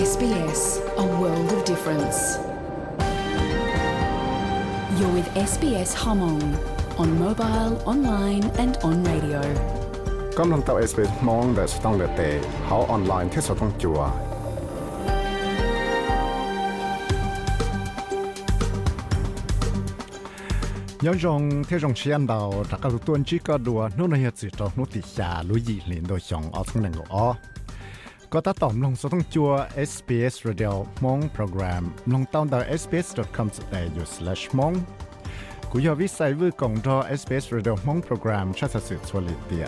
SBS, a world of difference. You're with SBS Hmong on mobile, online, and on radio. กำลังตับ SBS มองแต่สต้องเลเตเขาออนไลน์ที่สต้องจัว有用ที่รงเชียนดาวจากการตัวจีก็ดัวนู่นนี่จิตเรานู่นติชาลุยลินโดยชงเอาทั้งหนึ่งก็อ๋อ ก็ตัดต่อมลงสต้องจัว SBS Radio มองโปรแกรมลงต้อนดาว sbs.com.au/slash มองกูยากวิสัยวิกองดอ SBS Radio มองโปรแกรมชาติสื่อสวลิเดีย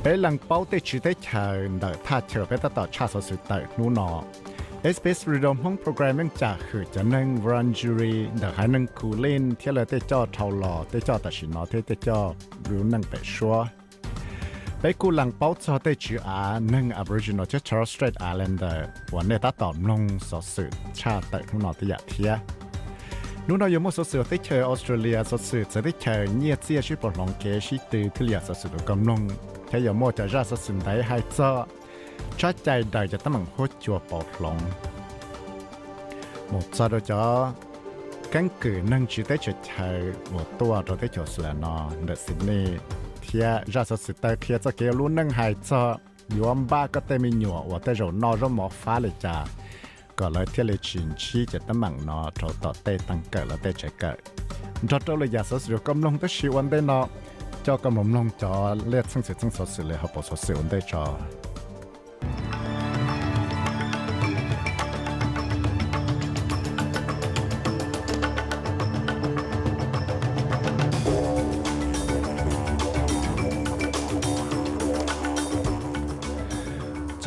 ไปหลังเป้าเตชิได้เชิญแต่ถ้าเชอไปตัดต่อชาติสื่อเตนูนอ SBS Radio ห้องโปรแกรมยังจะคือจะนั่งรันจูรีเดี๋ยวให้นั่งคูเล่นเที่เราได้จอเท่าหล่อได้จอแต่ชินนอที่ได้จอรู้นั่งไปชัว ไปกูหลังเป้าชอเตจืออาหนึ่ง Aboriginal จะ Charles Strait Islander วันเนตาต่อบลงสอสือชาตินุนอตยากเทียนู่นเราอยมสอสือที่เชอออสเตรเลียสอสือจะได้เชอเนียเซียชิปลองเคชิตือที่เลียสอสือกำลงแค่ยมจะราสอสือได้ไฮเจอชดใจได้จะต้องหัวจัวปอลงหมดซาดจอกังกิอนั่งชิเตเชเชอหมดตัวเราได้จอสละนอเดซิดนีย์ เทียราสสิตาเทียจะเกลุ่นนั่งหายจอยอมบ้าก็เตมีหนัวว่าแต่เรานอรหมอฟ้าเลยจ้าก็เลยเที่ยวเลยชินชี้จะตั้งมังนอทอต่อเตตั้งเกิดแล้วเตเจเกิดจอดเลยยากสสิกำลังตชิวันได้นอจ้ากำลังลงจอเลือดสังเสริสัสสิเลยฮะาปดสสิวันได้จอ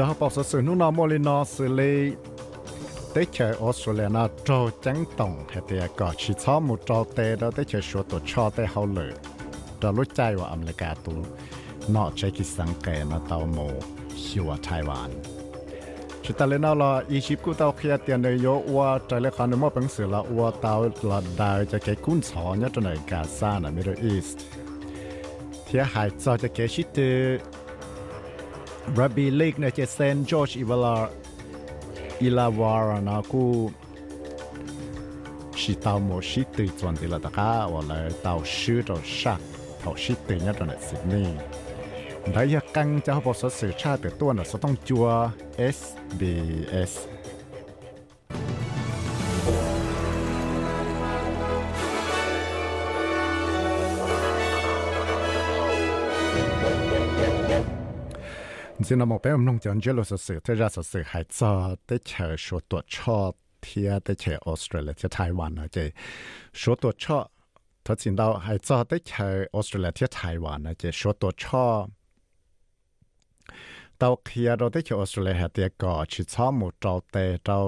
จอออสเต็มเชอรเลียนะโจจังตงเหตุก็ชิชอมุโจเตแล้วได้เจอชัวตัวชอได้เขาเลยเรารู้ใจว่าอเมริกาตัวนอกใจกิสังเกตนะเตาโมชัวไต้หวันชุดตะเลนอละอียิปกูเตาเคียเตียนเลยโยว่าใจเลยคันมอเป็นสื่อละว่าเตาละดาวจะเกกุ้นสอนเนี่ยจนในกาซานะมิดเดิลอีสต์เทียหายจอจะเกชิต Rabbi League này che St George Ivala Ilawara na ku shi tao mo shi tu chuan ti la ta ka wa la tao shi to sha tao shi tu nya to Sydney. Đã ya căng cho họ bỏ số sự tra từ tuần là số thông chùa SBS จรินเาบอกไปว่านงจันเจลสื่อที่ราสื่อหายจอได้เชิญชัวตัวชอบเทียได้เชิญออสเตรเลียทไต้หวันนะเจชัวตัวชอบทั้งจรินดราหายจอได้เชิญออสเตรเลียที่ไต้หวันนะเจชัวตัวชอบเราเคลียเราได้เชิญออสเตรเลียเตียก่อชิดชอบหมูเราเตเรา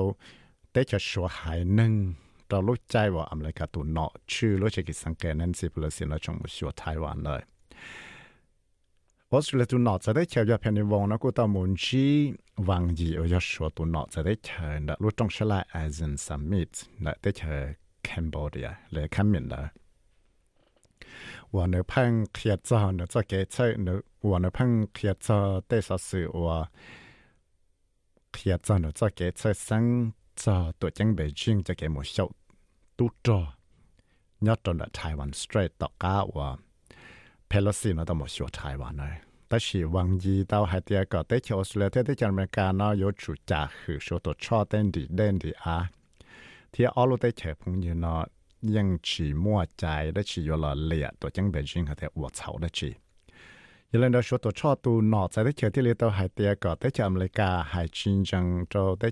ได้เชิญชัวหายหนึ่งเรารู้ใจว่าอเมริกาตัวนาะชื่อรู้ใจกิสังเกตนั่นสิเปลือสิเราชมชัวไต้หวันเลย 我说了都脑子的瞧要偏的往那个到门去忘记，我要说都脑子的瞧那路中下来 as in summit 那的瞧 Cambodia 来看面了。我那碰铁子那这给车那我那碰铁子带啥事我铁子那这给车生这都准备进这给没收都着，要着了台湾 straight 到家我。 เพลซีนะต้องมาชัวไต้หวันเลยแต่ชีวังยีเต้าหายเตียก็เตชออสเตรเลียเตชอเมริกาเนาะยชูจ่าคือชัวตัวชอเต้นดีเด่นดีอาที่ออลูเตเฉพงยืนเนาะยังฉีมั่วใจและชีอยู่หล่อเลียตัวจังเบจิงเขาแต่อดเสาได้ชียันเล่นเราชัวตัวชอตูหนอใจได้เฉที่เลียเต้าหายเตียก็เตชอเมริกาให้ยจีงจังโจได้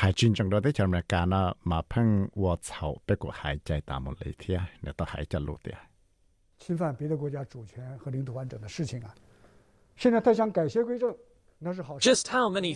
ห้ยจีงจังโจได้ชอเมริกาเนาะมาเพิ่งวัดเสาไปกดหายใจตามหมดเลยเทียเนี่ยต้องหายจะรู้เตีย กเชสังจอตัวจังเบจิงจะเกหมดเช้าตู้จอยอดจนไต้หวันสเตรทต่อก้าว่า Pelosi nó tao một số Thái Lan này. Ta chỉ vang gì tao hay tiệt có tới chỗ Australia tới tới America nó có chủ trả hữu số tổ cho tên đi tên đi à. Thì ở lúc tới chỗ phong như nó ยังchỉ mua trái đó chỉ là lệ tổ chẳng Beijing hay theo vật xấu đó chỉ. Giờ lên đó số tổ cho tu nọ tại tới chỗ thì lấy tao hay tiệt có tới chỗ America hay chiến tranh cho tới hay chiến tranh đó tới chỗ America nó mà phăng vật xấu bé của hay chạy tạm một lấy thiệt, nếu tao hay chạy lụt thiệt. 侵犯别的国家主权和领土完整的事情啊。现在他想改邪归正，那是好事。 Just how many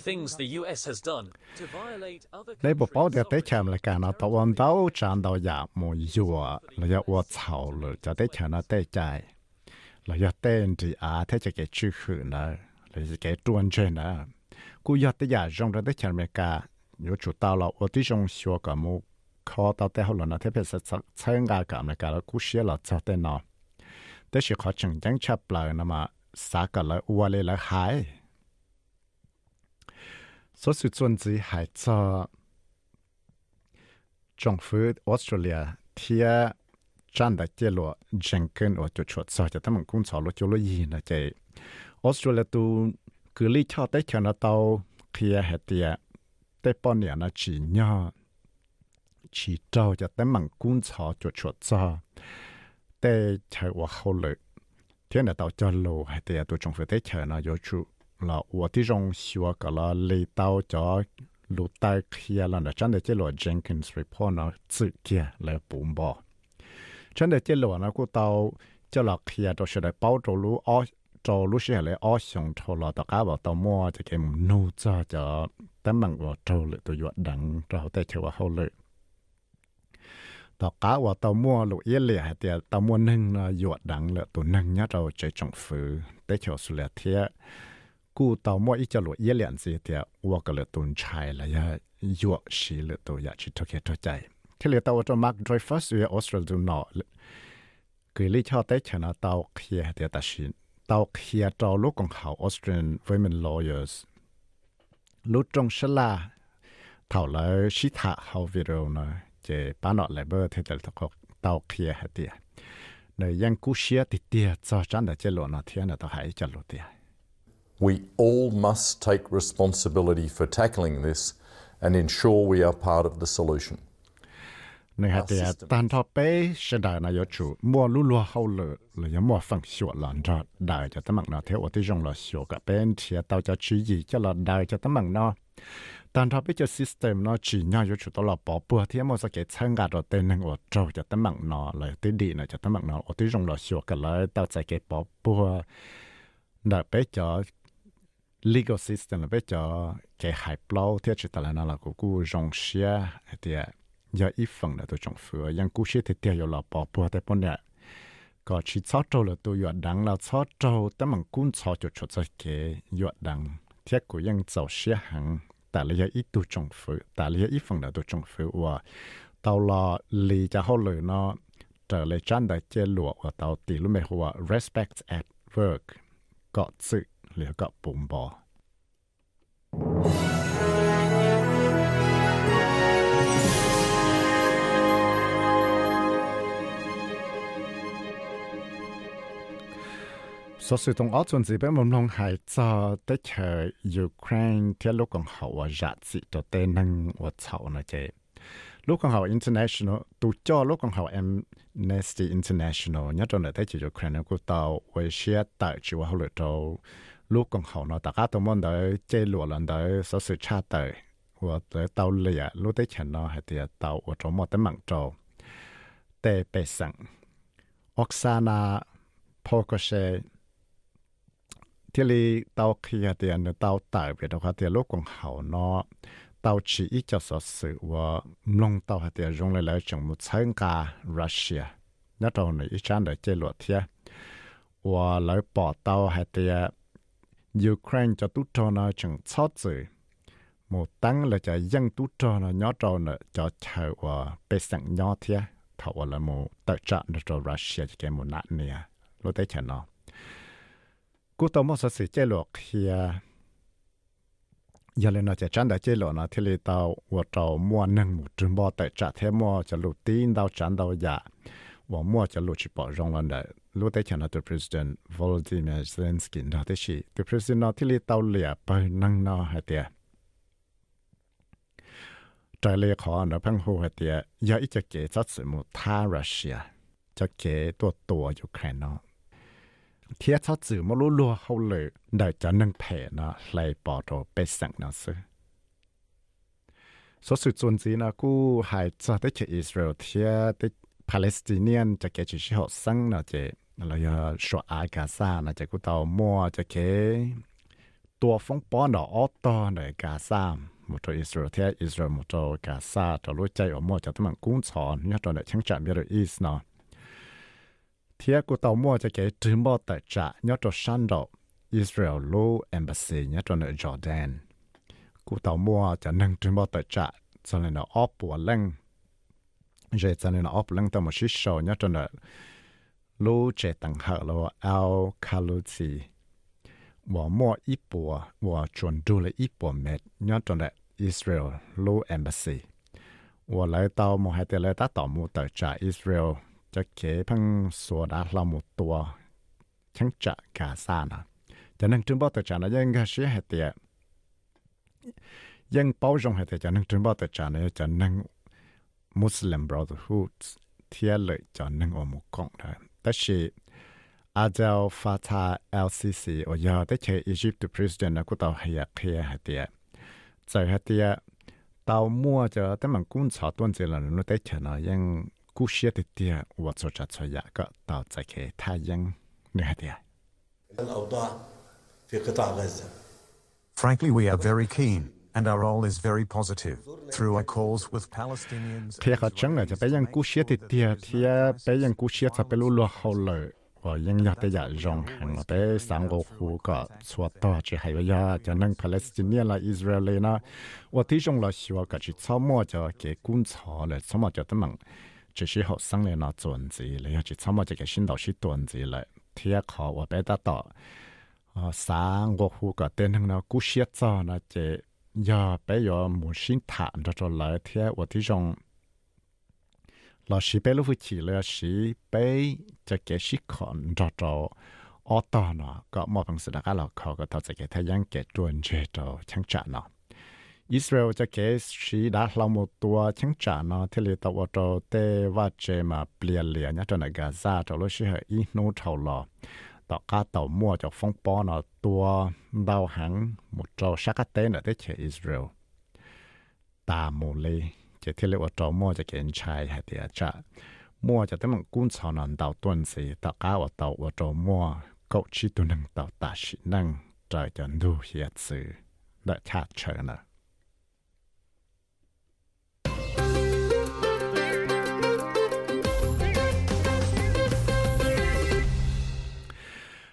แต่สิขอจังจังชับเลยนะมาสากันละอวเลยละหายสสุดส่วนจีหายจอจงฟื้นออสเตรเลียเทียจันได้เจลัวเจงเกินอจุดชดสอจะตั้งมังคุ้นสอลุจุลยีนะเจออสเตรเลียตูคือลีชอบได้เชนะเตาเคลียเหตียได้ป้อนเนี่ยนะจีเนาะจีเจ้าจะตั้งมังคุ้นสอจุดชดสอ tế chờ và hậu lợi thế là tao cho lô hay tế tụi chúng phải tế chờ nó vô chú là và tí rong xua cả là lấy tao cho lũ tay kia là nó chẳng để chế lộ Jenkins report nó tự kia là bùm bò chẳng để chế lộ nó cũng tao cho là kia đó sẽ để bảo cho lũ ở cho lũ sẽ là ở xong cho là tao cá vào tao mua cho cái nô cho cho tấm bằng vào trâu lợi tụi vợ đặng rồi tế chờ và hậu lợi ต่อกาว่าตอมัวลูกเอเลียเตียตอมัวนึ่งนะหยดดังเลยตัวนึ่งเนี่ยเราใจจงฟื้นด้เชียวสุเลเทียกูตอมัวอีจะลูกเอเลียนสิเตียว่าก็เลยตุนชายละยะหยวดชีเลยตัวอยากชิดทุกข์ทุกใจที่เหลือตัวจะมักโดยฟัสเวียออสเตรเลียนอกิลิชอเตชนะตอเคียเดียตัชินตอเคียตอลูกของเขาออสเตรียนเวมันลอเยอร์สลูกจงชลาเท่าไรชิทาเขาวิโรนะ chế bán nọ lại bơ thế tật thật tàu kia hết tiệt nơi yang cú xia thì tiệt cho chán là chế lộ nó thiên là tao hãy cho lộ tiệt We all must take responsibility for tackling this and ensure we are part of the solution. Nơi hạt tiệt tan thọ sẽ đại na yếu mua lúa hậu lợ là mua phẳng sửa lợn cho đại cho tấm mạng nó theo ở tí rong là sửa thì tao cho chú gì cho là đại cho tấm mạng nó 还得单套杯是的那有主莫路路后了了有莫放学了着大就他们那天我对用了学个边贴到家去意就了大就他们那单套杯就 system 那只要有主到了宝贝天莫是给参加到对那我做就他们那了对地呢就他们那我对用了学个来到在给宝贝那杯就 legal system là bây giờ cái hải plau theo chỉ là nó là của cú rong xia thì giờ ít phần là tôi trồng แต่ละอีตัวจงฟื้นแต่ละอีฝั่งเดียตัวจงฟื้นว่าตาวลาลีจะเขาเลยเนาะแต่เลยจันได้เจลวกว่าตาวตีรู้ไหมว่า respect at work ก็สึกหรือก็ปุ่มบอ 所以同我从这边冇弄系做的系 Ukraine 啲陆港后啊日子就得能我操那只。陆港后 international 都叫陆港后 Amnesty International nhất trong này thấy chỉ Ukraine cũng tàu với xe tại chỉ vào hồi đầu lúc còn hậu nó tất cả tụi mình đợi chơi lụa lần đợi số sự cha đời và đợi tàu lìa lúc tới chân nó hay thì tàu ở trong một tấm mạng trâu tê bê sẵn Oksana Pokoshe thì li tàu khi thì anh tàu tải về đó thì lúc còn hậu nó tàu chỉ ít cho số sự và long tàu hay thì dùng lại lại trong một sáng cả Russia. Nhất trong này ít chán đợi chơi lụa thiệt và lại bỏ tàu hay thì Ukraine cho tút cho nó chẳng chót gì một tăng là cho dân tút cho nó nhỏ trâu nữa cho chờ và bê sẵn nhỏ thia thầu là một tự trạng được cho Russia cho cái một nạn nè lúc đấy chẳng nó cú tao một sự chế lộ khi giờ lên nó chỉ chán đã chế lộ nó thì tao và mua nâng một trường bao tự trạng thế mua cho lụt tin tao chán tao dạ và mua cho lụt chỉ bỏ rong lên đấy lúc đấy chẳng là từ president Volodymyr Zelensky đó thế chỉ từ president nó thì li tàu lìa bởi năng nó hay tiệt trái lìa khó nó phăng hồ hay tiệt giờ ít cho kế cho sự một tha Russia. Cho kế tua tua Ukraine เทียเขาจื่อมารู้ลัวเขาเลยได้จะนั่งแผ่นะไหลปอโตไปสั่งนะซื้อสสุดส่วนสีนะกูหายจะได้เจออิสราเอลเทียได้ปาเลสไตน์จะเกจิชิฮอสังนะเจเราจะชัวอากาซานะจะกูเตามัวจะเคตัวฟงป้อนออตอในกาซามุตอิสราเอลเทียอิสราเอลมุตกาซาตัวรู้ใจอมอจะต้องมันกุ้งสอนเนี่ยตอนเนี่ยช่างจับเบอร์อีสเนาะ thế của tàu mua cho cái trừ bỏ tại trả nhớ cho săn độ Israel Law Embassy, nhớ cho nơi Jordan. Của tàu mua cho nâng trừ bỏ tại trả cho nên nó ốp của lăng. Rồi cho nên nó ốp lăng tàu một xí sầu, nhớ cho nơi lô chế tăng hạ lô ao kaluti và mua ít bùa và chuẩn đủ là ít bùa mệt, nhớ cho nơi Israel Law Embassy. Và lại tàu mua hai tiền lại tàu mua tại trả Israel. จะเขพังสัวดาเราหมดตัวชั้งจะกาซานะจะนั่งจุนบ่ตัวจานะยังก็เสียเหตุยังเป้าจงเหตุจะนั่งจุนบ่ตัวจานะจะนั่งมุสลิมบรอดฮูดเทียเลยจะนั่งอมุกงนะแต่ชีอาเจ้าฟาตาเอลซีซีโอยาได้เชอียิปต์ประธานาธิบดีกูต่อให้ยาเคียเหตุใจเหตุเตามั่วจะแต่มันกุ้นชาวต้นเจริญนู้นได้เชนะยัง cú xe thì tia cho cho ya có tạo chạy khe tha Frankly, we are very keen and our role is very positive through our calls with Palestinians. Thế có chẳng là cho bé yang cú xe thì tia thì bé yang cú xe cho hậu lợi và yang ya tia rong hàng là sáng ngô khu có xóa to chỉ hay bây cho nên Palestinian là Israel là và tí trong là xóa cả chỉ sau mua cho cái quân sở là sau mua cho tấm 只是好生เลยนะ转子了要去超末จะ给新导师转子了ที่เขาว่าไป达到啊三个户个等等呢，古些早呢，这要被要母亲谈着着来天，我这种老师被路夫起了，是被这个是看着着。อตอเนาะก็มอบังสุดก็เราเขาก็ต้องจะเกทยังเกตวนเจโตช่างจาเนาะ อิสราเอลจะเกสีดาเราหมดตัวช่างจาเนาะที่เลยตัวโตเตว่าเจมาเปลี่ยนเหลียนเนี่ยจนกาซาตัวรู้ชื่ออีโนเท่าหล่อ ต่อก้าต่อมั่วจากฟงปอนะตัวดาวหังหมดจอชักเต้นได้เชอิสราเอลตาโมเลจะที่เรียกว่าจอมั่วจะเกินชายให้เดียจะมั่วจะต้องมันกุ้นชาวนันดาวต้นสีต่อก้าว่าต่อว่าจอมั่วก็ชิตัวหนึ่งต่อตาชินังใจจะดูเฮียสื่อและ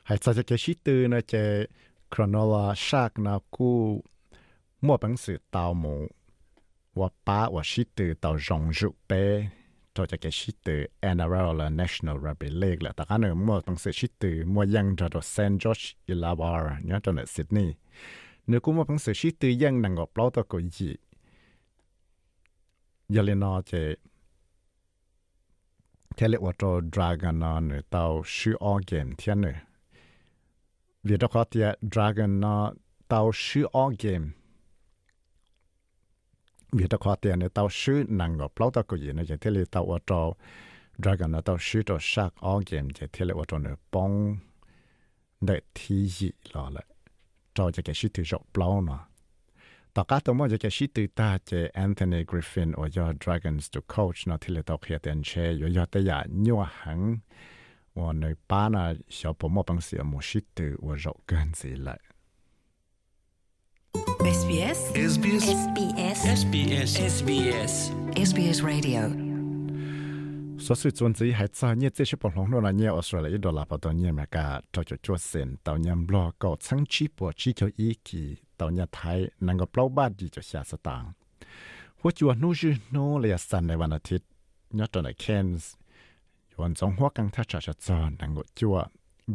หายใจจะชิตือนะจะครอนอลาชากนากูมั่วปังสือตาหมูว่าป้าว่าชิตือตาวจงจุเปตัวจะแกชิตือ NRL และ National Rugby League และแต่กันเนื้อมั่วปังสือชิตือมั่วยังจะตัวเซนจอชอิลาวาร์เนี่ยตัวเนื้อซิดนีย์เนื้อกูมั่วปังสือชิตือยังนังกับเล่าตัวกูยียาเลนอเจเทเลวัตโตดรากันนอนหรือเตาชื่อออเกมเทียนเนื้อ vì đó có thể dragon nó tàu sư all game. Vì đó có thể nó tàu sư năng ngọc lâu tàu có gì nó chỉ thế là tàu ở cho dragon nó tàu sư cho shark all game. Chỉ thế là ở cho nó bông để thi gì lo lại cho cái sư từ rộng lâu nó tất cả tụi mình cái sư từ ta chỉ Anthony Griffin ở cho Dragons to coach. Nó thì là tàu kia tiền chơi ở cho tới giờ nhiều hàng 我那爸呢，小婆婆本事没识得，我肉干子来。 SBS SBS SBS SBS SBS SBS Radio 所以总之还早，你这些不同路了，你澳大利亚多拉不到你们家，照就做线，到你们老高层起步只就一级，到你台能够包八的就下次当。我就努是努了三来วันอาทิตย์你到那 Cairns วันจงหัวกังทัชจะจอนนังก็จัว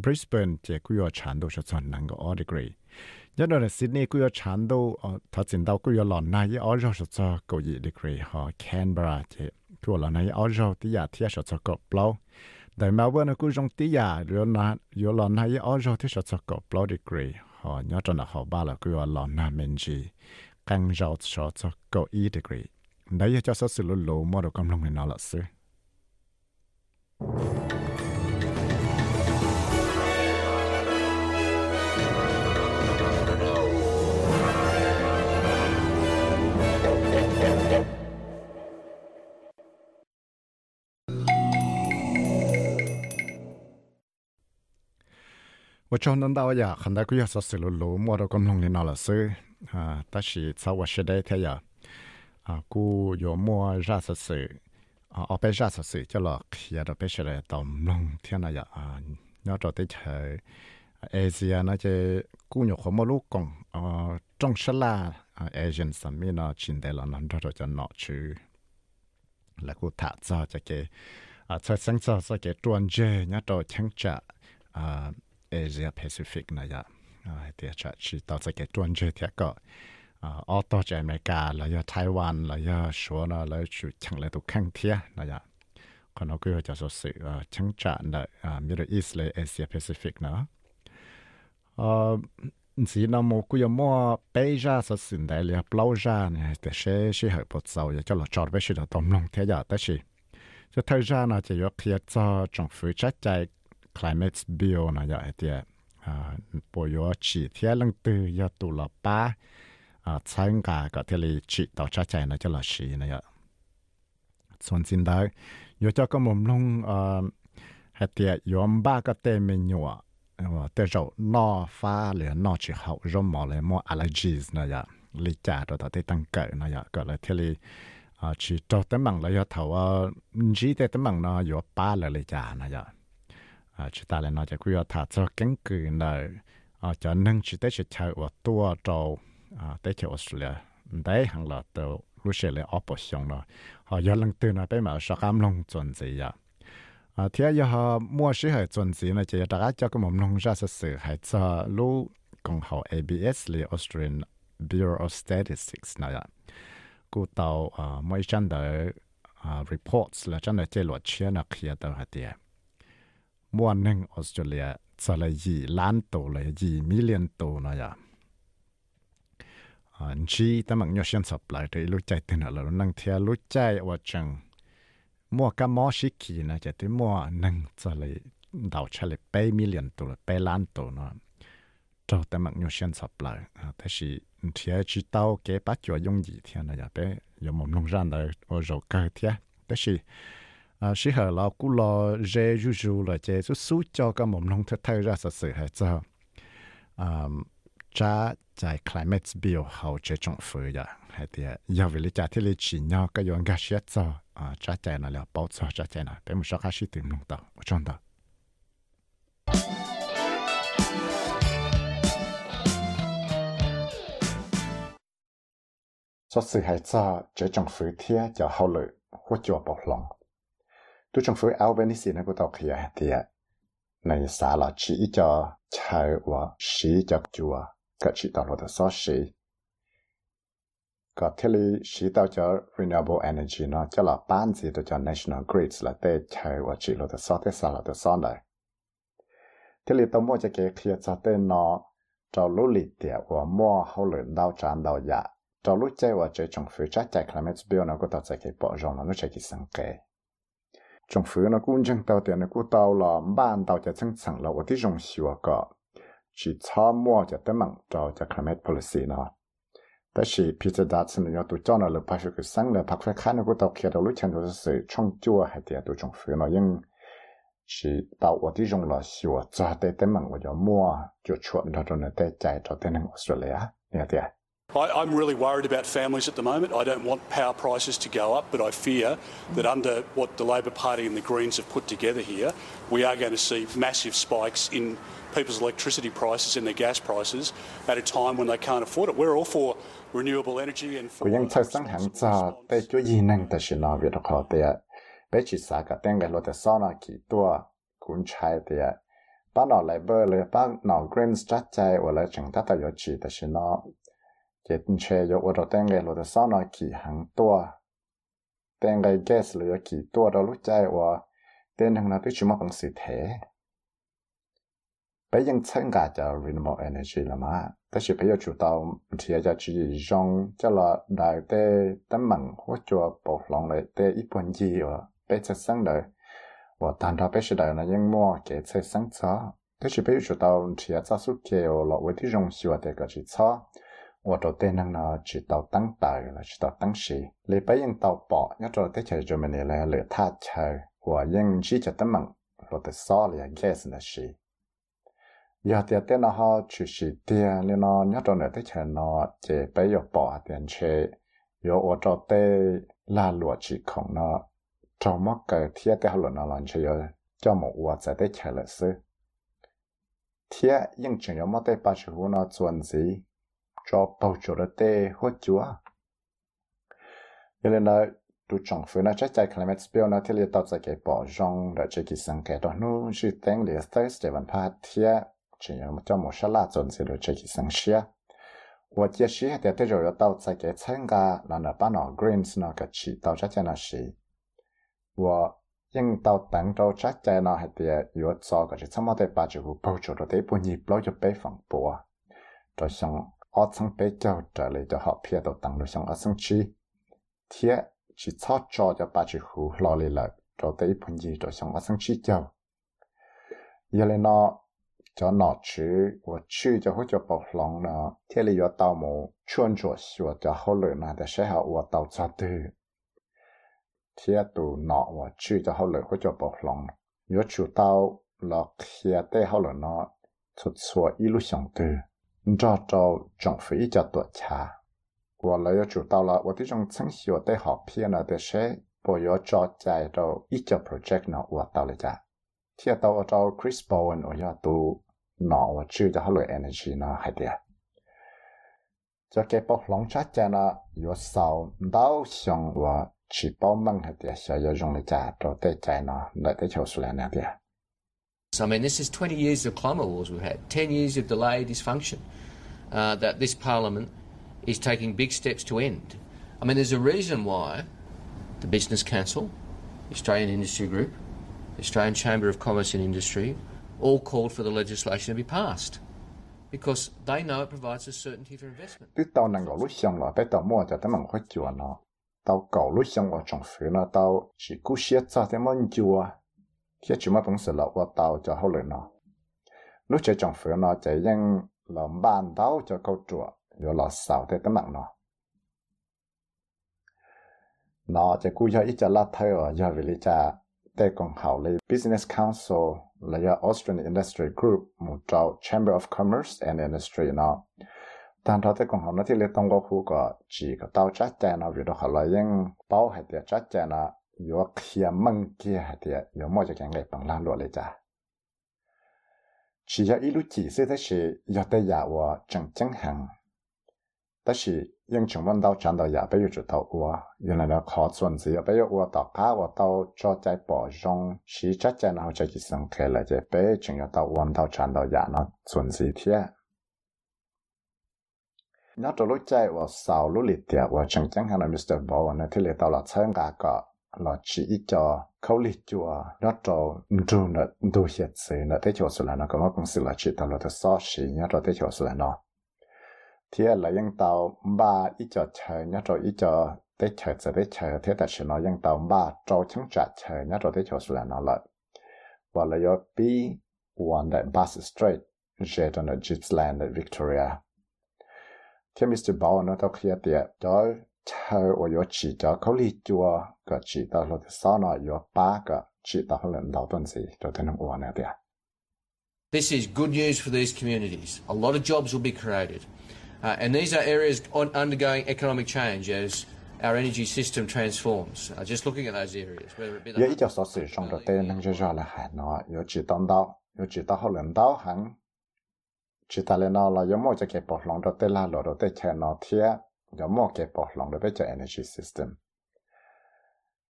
Brisbane เจกุยอชันโดจะจอนนังก็ all degree ยันโดนซิดนีย์กุยอชันโดถ้าจินดาวกุยอหลอนนายออจอจะจอก็ยี degree ฮะ Canberra เจกุยหลอนนายออจอที่ยากที่จะจะก็เปล่าแต่มาว่านะกุยงที่ยากหรือนะอยู่หลอนนายออจอที่จะจะก็เปล่า degree ฮะยันจนหาบ้าละกุยหลอนนาเมนจีกังจะจะจะก็ e degree ได้ยจะสรุปโลมอดกำลังในนั่นละสิ我 wachon nda wa ya khanda ku ya sa se lo lo mo ro kon hong le na la se ha ta shi cha wa she de ta ya a ku yo mo ja sa se ở bên ra sự sự cho là khi ở bên sẽ là tầm lòng thiên này à nhớ cho tới thời Asia nó chơi cú nhục không một lúc còn trong sân là Asian sắm mi nó chín đại là nó cho cho nó chứ là cú thả cho cho cái à cho sáng cho cho cái tuần chơi nhớ cho chẳng trả à Asia Pacific này à thì trả chỉ tao cho cái tuần chơi thiệt có ออโต้จากอเมริกาแล้วยาไต้หวันแล้วยาชัวนะแล้วชุดชังเลยตุกข้างเทียนะยาคนเราก็จะสอดสื่อชังจากในมิดเดิลอีสเลยเอเชียแปซิฟิกนะเออสีน้ำมูกยังมั่วเปย์จ้าสอดสื่อได้เลยปล่าจ้าเนี่ยแต่เชื่อเชื่อเหตุผลเศร้าอยากจะหลอดจอดไปชิดตอมลงเทียแต่ชิจะเท่าจ้านะจะยกเทียจอจงฟื้นจัดใจ climate bill นะยาเดียอ่าปวยชีเทียลังตือยาตุลป้า à sáng cả có thể là chỉ tàu cha chạy nó cho là xì này ạ. Xuân xin đấy yo cho cái mồm lông à hạt tiệt yom ba cái tên mình nhỏ, ờ, tế rậu no pha liền no chỉ hậu rô mỏ lửa mỏ allergies này ạ. Lý trả rồi đó tế tăng cỡ này ạ. Gọi là thế à chỉ cho tấm bằng là do thầu à chỉ tế tấm bằng nó yo ba là lý trả này ạ. À chỉ ta lại nói cho quý vị thả cho cánh cử này. À cho nâng chỉ tế chỉ chờ của tua trâu à tới chơi Australia đấy hàng là tàu lúc xe là ốp xong rồi họ giờ lần từ là bây mà sao cam long chuẩn gì à à thế họ mua sĩ chuẩn gì là chỉ là cái mầm long ra sự sự hay cho lúc còn họ ABS là Australian Bureau of Statistics này à cô à mấy chân đời à reports là chân đời chơi luật chia là kia tàu hạt tiền mua nâng Australia cho là gì lan tàu là gì million tàu này à chỉ tấm bằng nhau xuyên sập lại thì lúc chạy tên là năng theo lúc chạy và chẳng mua cái mỏ sĩ kỳ này chỉ tới mua nâng cho lại đào cho lại bảy million đô la bảy lan đô nó. Cho tới mặt nhau xuyên sập lại. À, thế thì thì chỉ tao cái bắt cho dùng gì thì này dạ, bé dùng một nông dân đời ở rồi cơ thì thế thì à sĩ hở là cú lo dễ ru ru là chế số số cho các một nông thật thay ra sự sự hay cho à cha tại climate bill hậu chế trong phủ hay thì giờ vì lý trả thì lý chỉ nhau cái yon cái cho à trả chạy nó là bảo cho trả chạy nó để một số cái sự tìm nông tạo trong đó số sự hay cho chế trong phủ thì cho hậu lợi hoặc cho bảo lòng tôi trong phủ Albanese nó có tàu kia thì này xả là chỉ cho chạy và chỉ cho chùa các chỉ tàu là số sĩ có thể là sĩ tàu cho renewable energy nó cho là bán gì cho national grids là để chạy và chỉ là số thế sao là số này thế là tàu mua cho cái kia cho tê nó cho lũ lì tiệt và mua hậu lượng đào tràn đào dạ cho lũ chơi và chơi trong phía trái chạy climate bill nó có tàu chạy cái bỏ rong nó chạy cái sang cái trong phía nó cũng chẳng tàu tiền nó cũng tàu là ban tàu cho chân sẵn là ở ที่ rong xua có chỉ cho mua cho tới mạng cho cho climate policy nó ta chỉ Peter Dutton nhớ tụ cho nó là phát cái sáng là phát khai khán nó cũng tàu kia đầu lúc chân rồi sự trong chua hay thì tụ trong phía nó. Nhưng chỉ tàu ở đi dùng là sửa cho tới tới mạng của cho mua, cho chuột đó rồi nó tới chạy cho tới nước Australia. Nha tiệt I, am really worried about families at the moment. I don't want power prices to go up, but I fear that under what the Labor Party and the Greens have put together here, we are going to see massive spikes in people's electricity prices and their gas prices at a time when they can't afford it. We're all for renewable energy and for... cái tin che yo ở đó, tên lo đó sau này kỳ hàng tua? Tên cái gas lo yo kỳ tua đó, lúc chạy wa tên hàng nào tôi chỉ mắc bằng sự thế. Bây giờ chân cả cho renewable energy là mà ta chỉ bây giờ chủ tàu thì giờ chỉ dùng cho là đại tế tấm bằng hỗ trợ bộ lòng lại tế ít bốn gì và bây giờ sáng đời. Và tan ra bây giờ đời là những mua cái xe sáng cho ta chỉ bây giờ chủ tàu thì giờ ra suốt kia là với đi dùng sửa để cái chỉ cho 我 đầu tiên năng nó chỉ tàu tăng tàu là chỉ tàu tăng sĩ. Lấy bây giờ tàu bỏ, nhớ cho tới chơi rồi mình là lửa tha chơi của những chỉ cho tấm mạng rồi tới sau là gas là sĩ. Giờ thì nó họ chỉ sĩ tiền nên nó nhớ cho nữa chơi nó chỉ bây giờ bỏ tiền chơi giờ ở cho tới là chỉ không nó. Trong mắt cái thiết cái lửa nó làm chơi cho một quả sẽ chơi là sư thiết nhưng chỉ có một cái ba chữ nó chuẩn gì cho bầu chỗ đó tê, hốt chúa. Nên là tu chọn phơi nó chắc chạy climate spill nó thì liệt tạo ra cái bỏ rong đã chơi kỳ sang cái đó nó chỉ tên liệt Thursday và phát thiệt chỉ là một một số là chuẩn sẽ được chơi kỳ sang xia. Và chia sẻ thì tới rồi tạo ra cái chân ga là nó bán nó greens nó cái chỉ tạo ra cho nó xí. Và nhưng tạo tận đâu chắc chạy nó hay thì yếu cho cái chỉ xong mà tới ba chục bao chỗ đó tới bao nhiêu bao nhiêu bảy phần bốn rồi xong ở trong bê cháu trả lại cho họ phía đầu tăng được xong ở sân chi thế chỉ cho cho cho ba chị hú lo lì lợi cho tới phần gì rồi xong ở sân chi cháu giờ lên nó cho nó chứ và chứ cho hỗ trợ bảo lòng nó thế là do tao mù chuyên cho sửa cho hỗ lợi nó để sẽ học và tao cho tư thế tụ nó và chứ cho hỗ lợi hỗ trợ bảo lòng nếu chủ tao là khi tế hỗ lợi nó thuật sửa ý lúc xong tư cho cho trọng phí cho tuổi cha. Và lấy chủ tàu là và trong chứng sửa để học phía là để sẽ bỏ yếu cho chạy đâu ít cho project nó của tàu lại cha. Thì tàu tàu Chris Bowen ở nhà tụ nọ và chưa cho họ energy nó hay đi cho cái bọc lòng chắc chắn là yếu sau, đau xong và chỉ bao măng hay đi sẽ dùng để cho tới chạy nó lại tới chỗ số này đi I mean, this is 20 years of climate wars we've had, 10 years of delay dysfunction uh, that this parliament is taking big steps to end. I mean, there's a reason why the Business Council, the Australian Industry Group, the Australian Chamber of Commerce and Industry, all called for the legislation to be passed because they know it provides a certainty for investment. Khi chúng ta cũng sẽ là qua tàu cho hậu lợi nó. Lúc chơi trong phía nó chỉ nhưng là bàn tàu cho câu chùa rồi là sao thế cái mạng nó. Nó chỉ cú cho ít cho là thay ở giờ vì lý cha để còn hậu lý Business Council, là do Austrian Industry Group, một trâu Chamber of Commerce and Industry nó tan đó thế còn hậu nó thì lấy tông có khu có chỉ có tàu chắc chắn nó, vì đó họ là những bao hay tiệt chắc chắn nó yo khia mang kia thì yo mo cái ngày bằng lan lo lại cha chỉ là ít lúc chỉ sẽ thế sự yo tới nhà wa chẳng chẳng hàng ta sĩ nhưng chúng vẫn đau chẳng đau nhà bây giờ chủ tàu wa yo là nó khó chuẩn gì bây giờ wa tàu cá wa tàu cho trái bỏ rong chỉ chắc chắn là chỉ sang khai lại chứ bây giờ chúng yo tàu vẫn đau chẳng đau nhà nó chuẩn gì thế nhớ cho lúc chạy wa sau lúc liệt tiệt wa chẳng chẳng hàng là Mr. Bowen thì liệt tàu là chân cả cả là chỉ cho khâu lý chùa, nó cho dù nó đủ hiện sự nó thế chỗ sự là nó có một công sự là chỉ tao là tao so sĩ nhá rồi thế chỗ sự là nó thì là những tàu ba ít cho chờ nhá rồi ít cho thế chờ sẽ thế chờ, thế tại sự nó những tàu ba trâu chẳng trả chờ nhá rồi thế chỗ sự là nó lợi và là do bi one that bus straight jet on the Gippsland, Victoria. Thì Mr. Bauer nó tao kia tiệt đó chờ ở yo chỉ cho câu lý chùa cái chỉ ta lo thì sao nó yo ba cái chỉ ta hơn lần đầu tuần gì cho thấy nó ổn đấy This is good news for these communities. A lot of jobs will be created. Uh, and these are areas on, undergoing economic change as our energy system transforms. Uh, just looking at those areas, whether it be the... Yo cho sở sử trong đầu tiên nâng cho ra là hà nó, yo chỉ tâm đau, yo chỉ ta hơn lần đầu hẳn. Chỉ ta lên nó là yo mỗi cho kẹp bọc lòng đầu tiên là lộ đầu tiên chè nó thiệt ga mo ke po long de better energy system.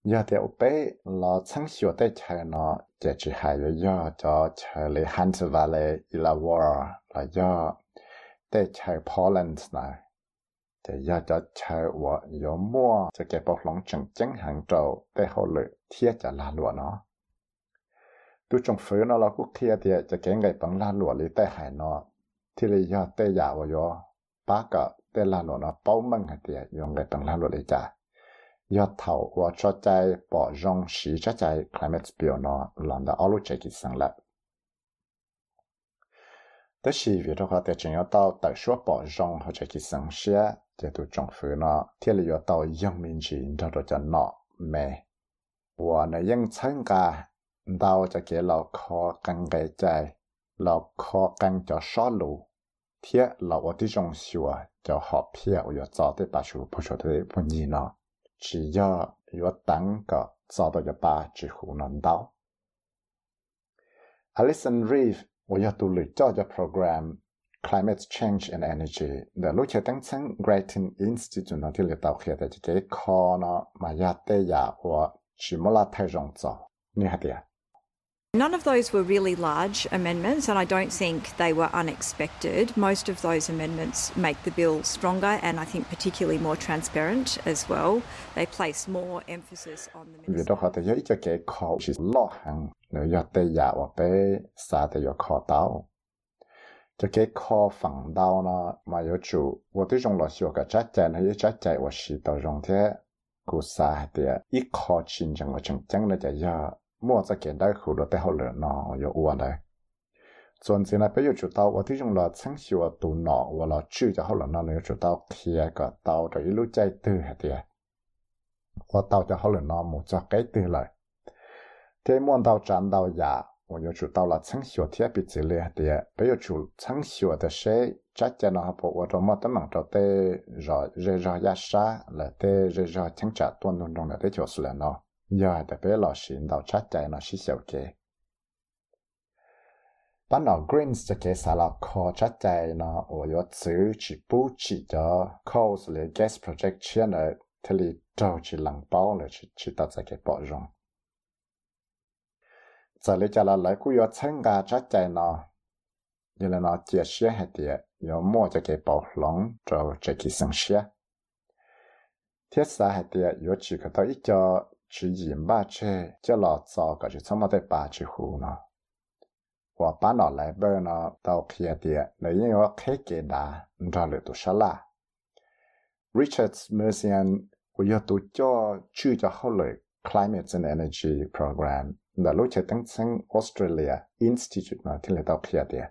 Ya te ope la chang xio te cha no che chi hai le ya cho cha le hunter valley ila war la ya te cha poland na. Te ya cho cha wa yo mo cho ke po long chang chang hang trâu te ho le thia cha la lo no tu trong phơi nó là cũng thia thì cho cái ngày bằng la lụa lý tay hải nó thì lý do tay giả vào gió bác cả tê là lụa nó bao măng hạt thì dùng ngày bằng là lụa lý trả giờ thầu và cho chạy bỏ rong xí cho chạy climate bill nó làm đã alo chạy kỳ sang lại 但是为的话，在真要到特殊保障或者去生些，这都政府呢，贴了要到人民群这都叫闹没。我呢应参加到这个老科更改在老科更叫少路，贴老我的种学叫 就好偏，我要早点把学不学的不念了。只要要等个找到一把几乎能刀。I listen with 我要独立做个 program，climate change and energy。在卢切登森 Greating Institute 那里得到开的这个课呢，我也得要我去莫拉泰上做。你好点？None of those were really large amendments, and I don't think they were unexpected. Most of those amendments make the bill stronger and I think particularly more transparent as well. They place more emphasis on the vì đó họ thấy ý cho cái khó chỉ lo hàng nếu giờ tây giả và bé xa thì giờ khó tao cho cái khó phẳng đau nó mà yếu chủ và tôi trong là sửa cái trái chạy hay trái chạy và sĩ tao trong thế cú xa thì ít khó chín chẳng mà chẳng chẳng là chạy giờ mua ra kiện đại khu được tế họ lửa nó có uổng đấy chuẩn chỉ là bây giờ chủ tàu và thì chúng là sáng sửa và tụ nọ và là chữ cho họ là nó nếu chủ tàu kia cả tàu rồi lúc chạy từ hết đi, và tàu cho họ là nó một cho cái từ lại thế muốn tàu chán tàu giả và giờ chủ tàu là sáng sửa thiết bị chỉ lệ đi, bây giờ chủ sáng sửa thì sẽ chắc chắn là học và trong một tấm bằng cho tê rồi rồi rồi ra xa là tê rồi rồi chẳng trả tuân luôn luôn là tê chỗ sửa nó giờ đã bé lò xin đào chát chạy nó xí xèo kê. Bạn nó greens cho kê xà lò khó chát chạy nó ổ yếu chữ chỉ bú chỉ cho coals lệ gas project chia nợ, thế lì trâu chỉ lăng bao lệ chỉ chỉ tạo ra cái bỏ rộng Giờ lệ cho là lấy cú yếu chân gà chát chạy nó như là nó chia sẻ hết địa yếu mua cho cái bỏ lỏng cho chạy kỳ sinh sẻ. Thiết xa hết địa yếu chỉ có tới ít cho chỉ nhìn ba chê cho lọ cho cả chỉ xong mà ba chê hù nó và ba nó lại bơ nó tàu kia địa lấy những cái khế kế đá ra lựa tụ xa la Richard Mercian của yêu tụ cho chư cho hậu lợi Climate and Energy Program đã lúc chơi tăng sang Australia Institute mà thì là tàu kia địa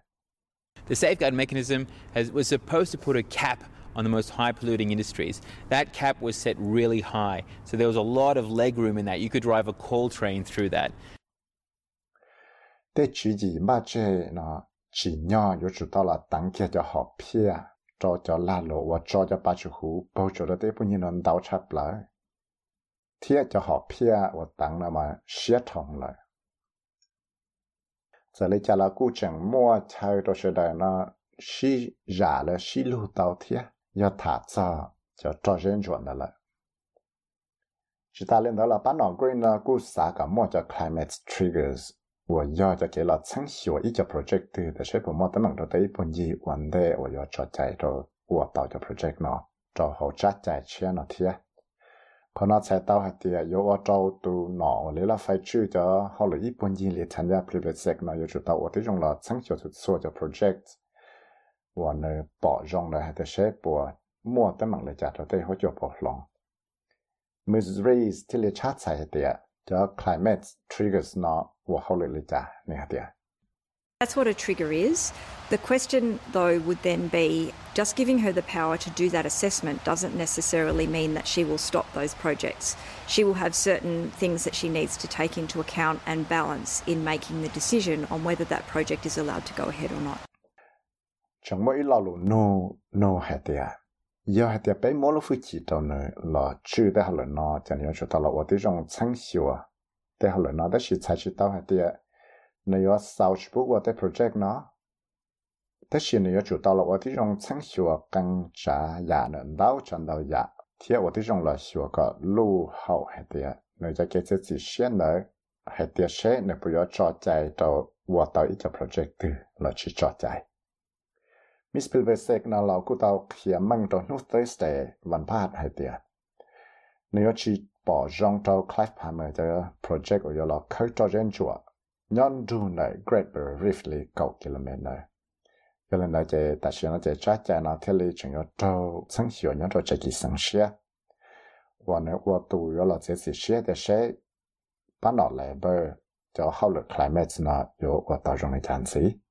The safeguard mechanism has, was supposed to put a cap on the most high polluting industries. That cap was set really high, so there was a lot of leg room in that. You could drive a coal train through that. Thế chỉ gì mà chế nó chỉ nhỏ yếu chủ đó là tăng kia cho họ pia cho cho la lộ và cho cho ba chủ hú bao cho đó thế bao nhiêu nó đau chắp lại thiết cho họ pia và tăng nó mà xé thòng lại giờ lấy cho là cú chẳng mua chơi cho sự đời nó xí giả là xí lưu tàu thiết 要他早就找人做的了。是他领导了把那个呢，故啥个么叫 climate triggers，我要就给了程序一个 project 的，谁不么的能着的一本一完的，我要找在着我到这 project 呢，找好扎在钱了贴。可能才到下啲有我找到嗱，你啦费住咗，后来一本一嚟参加 private sector 呢，又知道我哋用了程序去做咗 project。 我呢 bỏ shape chat the climate triggers not what That's what a trigger is. The question, though, would then be just giving her the power to do that assessment doesn't necessarily mean that she will stop those projects. She will have certain things that she needs to take into account and balance in making the decision on whether that project is allowed to go ahead or not. Chẳng mỗi lo lù nô nô hạt tiệt giờ hạt tiệt bé mỗi lúc phải chỉ tao nữa là chữ để họ là nó chẳng nên chúng ta là ở đây trong sáng sủa để họ là nó đã chỉ sai chỉ tao hạt tiệt nếu sau chỉ bút ở đây project nó. Thế thì nếu chủ tao là ở đây trong sáng sủa càng trả giá nữa đau chẳng đau giá thì ở đây trong là sủa có lù hậu hạt tiệt nếu cho cái chỉ xem nữa hạt tiệt sẽ nếu bây giờ cho chạy tao ở đây cho project là chỉ cho chạy Miss Pilvesek na lau ku tao khia mang to nu Thursday van pat hai tia. Nếu chỉ bỏ rong tao Clive Palmer cho project ở là khởi cho gen chua. Nhon du này Great Barrier Reef li cầu km này. Cho nên là chế ta xin là chế trả trả nó theo lý chúng yo tao sáng hiểu nhon tao chế kỳ sáng xia. Và nếu qua tù yo là chế sĩ xia để sẽ bắt nó lại bơ cho hậu lực climate nó yo qua tao rong này chẳng gì. Du schaust se na Navin Rizik tie Peggy Jacumelas shoto SBS News tie ku ya wi se mo chai mong shoto SBS Radio mong program. đại cú giờ ra sự sự và cái tổng lòng cho trong phủ tế chiều sự là chắc chạy kia cho cho chỉ gì và xã lo chỉ có tao sát chạy nó thì có và tay hậu lự à có cho là ba chỉ lo được so thì có chỉ so cho tới ba chỉ bao cho tới bốn gì có tầm lòng ta một lợi vậy còn là cái chọn chế lộ chẳng chẳng là ra sao sự này ta chỉ chọn gì nó mua cú chẳng yếu mua ở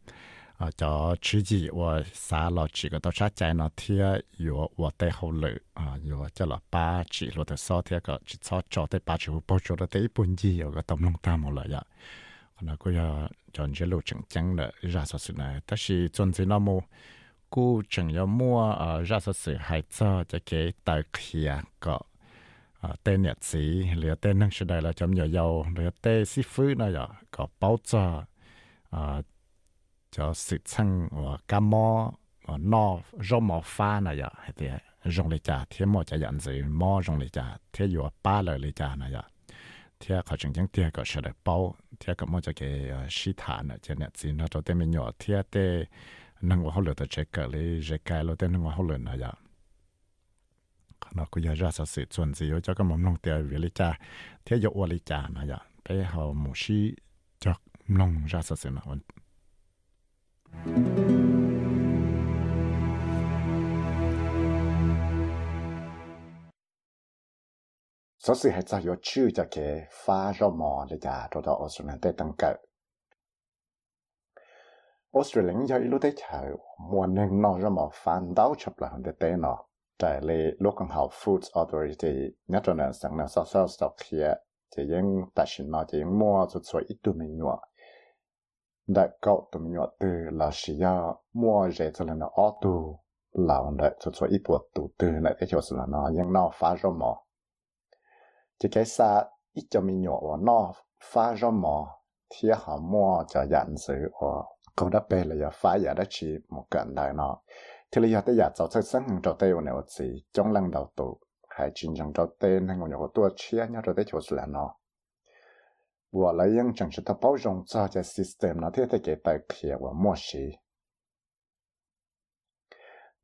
啊，就自己我啥了几个到啥在那天有我带好了啊，有叫了八几了的少天个，至少找的八九包着了第一本机有个东龙大木了呀。那个要让这路正经了，热死死呢。但是总之那么，古正要摸啊，热死死还早就给带去啊个。啊，tên nhạc sĩ, liệu tên năng sự đại là chấm nhỏ dầu, liệu tên sĩ phứ nó dạ, có báo cho, à, cho sự chăng và cá mò và no rong mò pha này giờ hay thế rong lê trà thế mò chả dặn gì mò rong lê trà thế vừa ba lời lê trà này giờ thế có chuyện chẳng thế có sự được bao, thế có mò cho cái ờ, sĩ thản này cho nên gì nó cho tên mình nhỏ, thế thế năng hoa lửa tới chế cả lấy chế cái lo tên năng hoa lửa này giờ nó cũng giờ ra sự sự chuẩn gì cho cái mầm nông tiền về lê trà, thế vừa lê trà này giờ bây giờ mù sĩ cho nông ra sự sự nào đó Australia để tăng cỡ Australia giờ ilu để chờ muốn nên nó rõ mò phản đảo chấp là hơn để tên nó tại lệ local health foods authority nhất là nên sang nó sao sao stock here chỉ những tài chính nó chỉ những mua cho cho ít tụi mình nhọ đại cậu tụi mình từ là chỉ ya mua rẻ cho nên nó auto là ông đại cho cho ít bột tụ từ này để cho là nó, nhưng nó phá rõ mỏ chỉ cái xa, ít cho mình nhỏ và nó phá ra mỏ thì họ mua cho nhận sự và câu đáp bê là phá giả đó chỉ một cận đại nó. Thì là tới giả cháu sẽ sáng hàng trò tê này gì trong lần đầu tụ hay chính trong trò tê nên ngồi nhỏ của tôi chia nhau trò tê chỗ là nó. và lại những chẳng sẽ tập bao rộng cho cái system nó thế thì cái tài kia và mua gì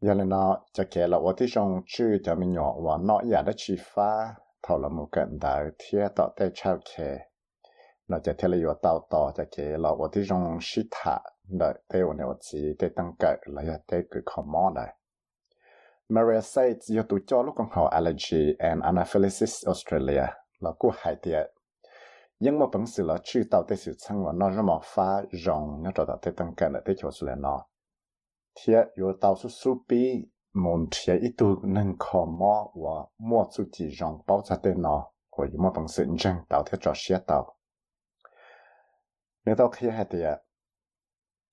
giờ là nó cho cái là 我ที่จงชื่อจะมีnhỏ và nó giả đó chỉ phá thầu là một cận đại thiếtต่อแต่ชาวเคเราจะเทเลอยู่ต่อต่อจะเคเราว่าที่รงชิตะได้เที่ยวเนี่ยว่าจีได้ตั้งเกิดเราจะได้คือคอมมอนได้ Maria says ยตัวจอลูกของเขา Allergy and Anaphylaxis Australia เรากู้หายเดีย nhưng mà bằng sự là chữ tao tới sự sang mà nó rất mà phá rộng, nó trở tới tăng cả là tới chỗ sự là nó. Thì yo tao su su bi môn thì ít tu nâng khó mò và mua su chỉ rộng bao giờ tới nó. Của yo mà bằng sự nhân tao tới cho xe tao nếu tao khi hay thì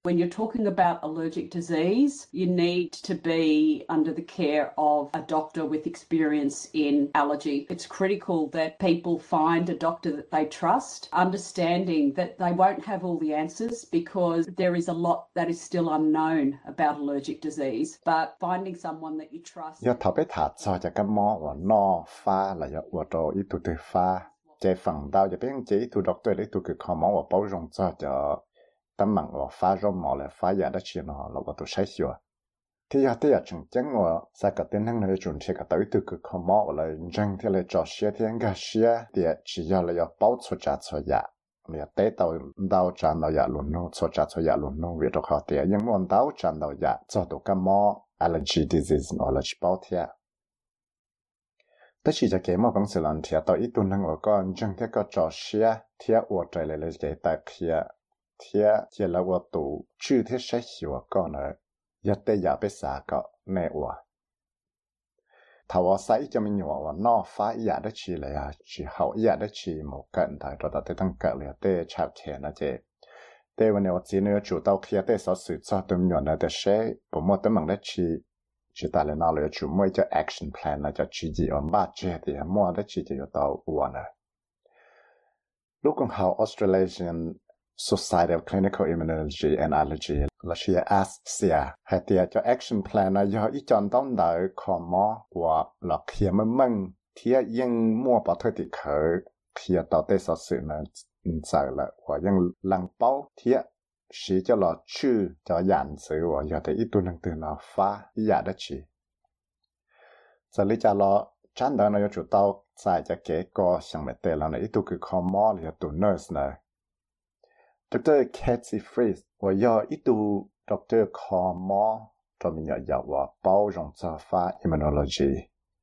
When you're talking about allergic disease, you need to be under the care of a doctor with experience in allergy. It's critical that people find a doctor that they trust, understanding that they won't have all the answers because there is a lot that is still unknown about allergic disease. But finding someone that you trust. Tâm mạng và phá rô mỏ là phá giả đã chia nó là vào tổ sai xưa thì giờ thì giờ chúng chẳng và sai cả tên năng này chúng sẽ cả tới từ cái khó mỏ là chẳng thì là cho xe thì anh cả xe thì chỉ giờ là giờ bảo cho trả cho giả là tế tàu đào tràn đào giả luôn nông cho trả cho giả luôn nông vì đó khó thì nhưng muốn đào tràn đào giả cho tổ cái mỏ allergy disease nó là chỉ bảo thì tất chỉ cho cái mà bằng sự làm thì tàu ít tuần năng ở con chẳng thế có cho xe thì ở trời lại là cái tài kia thế chỉ là vợ tù chữ thế sẽ hiểu con nữa giờ tây giờ biết sao có mẹ vợ thảo sai cho mình nhỏ và nó phải giờ đó chi là chỉ hậu giờ đó chi một cận tại rồi ta tới tăng cận là tê chạp thiệt là chú mới cho action plan นะจะชีจีอ่อนบ้าเจ็ดที่มั่วได้ชีจะอยู่เต้าอ้วนเลยลูกของเขา Australian Society of Clinical Immunology and Allergy. Là chia ASIA. Hay tiệt cho action plan là do ý chọn tông đợi khó mò của là khi mà mừng. Thì yên mua bảo thôi thì khở khi tạo tế sở sự là sợ là của yên lăng bao thì chỉ cho là chư cho dàn sự và do thì ít tu năng từ nó phá giả đất chỉ. Giờ lý cho là chán đó nó chủ tao sai cho kế có sang mẹ tê là nó ít tu cứ khó mò là tu nurse này. ดรแคทซีฟรีสว่าอยออีตูดรคอมอตัวมียาว่าเป้าจงซาฟ้าอิมมูโนโลจี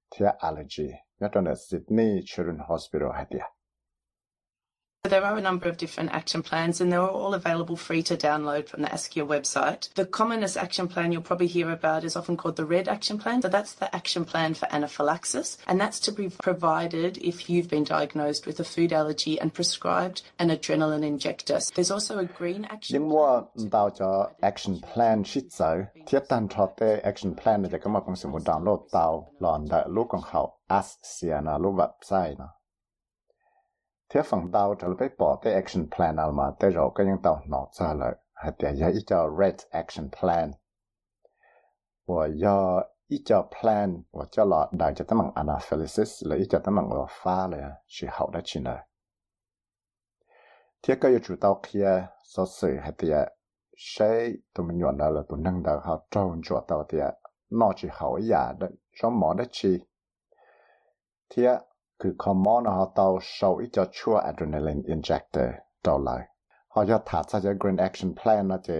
เทียอัลเลอร์จียอดตอนนี้ซิดนีย์ชิลดรนฮอสพิทอลเฮีย There are a number of different action plans and they're all available free to download from the ASCIA website. The commonest action plan you'll probably hear about is often called the RED action plan. So that's the action plan for anaphylaxis and that's to be provided if you've been diagnosed with a food allergy and prescribed an adrenaline injector. There's also a green action plan action plan download website thế phần đào trở lại bỏ cái action plan nào mà tới rồi cái những tàu nó ra lại hay là do ít cho red action plan. Và do ít cho plan và cho lọ đại cho tấm bằng analysis là ít cho tấm bằng là pha là chỉ hậu đã chỉ này thế cái chủ tàu kia, so sự hay là sẽ tụi mình nhận là tụi nâng đầu họ trâu cho tàu thì nó chỉ hậu giả à, đó cho mỏ đó chi? Thế คือคอมมอนเขาตัวโชว์อีจะชั่วอะดรีนาลีนอินเจคเตอร์ตัวเลยเขาจะถัดจาก Green Action Plan นะจะ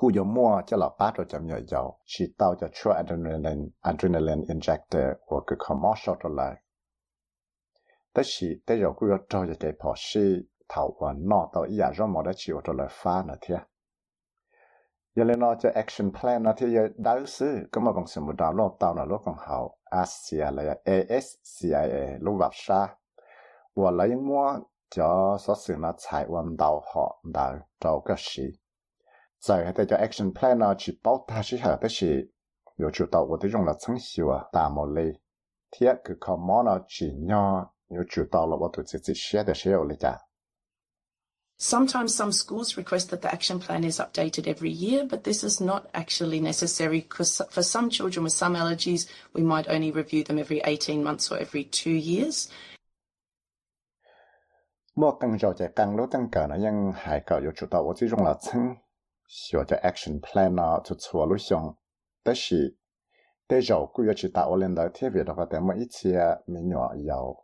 กูยมัวจะหลับป้าตัวจำยาวๆชีตัวจะชั่วอะดรีนาลีนอะดรีนาลีนอินเจคเตอร์ว่าคือคอมมอนโชว์ตัวเลยแต่ชีแต่เรากูจะจอยจะเก็บพอชีเท่าวันนอตัวอีอยากจะมอ giờ lên nó cho action plan nó. Thì giờ đáo sư có mà bằng sự một đào lo tàu là lúc còn hậu. ASEA là ASCIA lúc vào sa và lấy mua cho số sự nó chạy quan đầu họ đào đầu cái gì giờ hay cho action plan nó, chỉ bảo ta chỉ hở cái gì yếu chủ tàu của tôi dùng là chân hiệu à ta một lý thiết cứ có món nó chỉ nhỏ yếu chủ tàu là tôi chỉ chỉ share để share lấy cả Sometimes some schools request that the action plan is updated every year, but this is not actually necessary because for some children with some allergies, we might only review them every 18 months or every two years. 莫更早在更多等个呢，因还个有主导我这种了称，学的 action plan 呢，就错路上，但是对绕顾要去打我领导特别的话，但么一次没鸟有。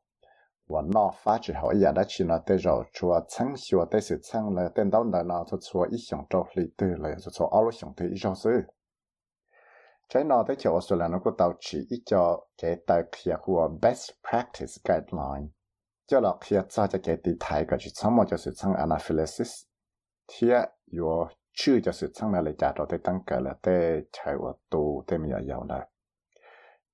我那发展好也的去呢，对着做成学的是成了，等到那呢就做一项做里对了，就做二路项对一项事。在那的就虽然能够导致一叫给到客户 best practice guideline，叫了客早就给地台个去怎么就是成 anaphylaxis，贴有去就是成了来家到的等个了，对财务都对没有有了。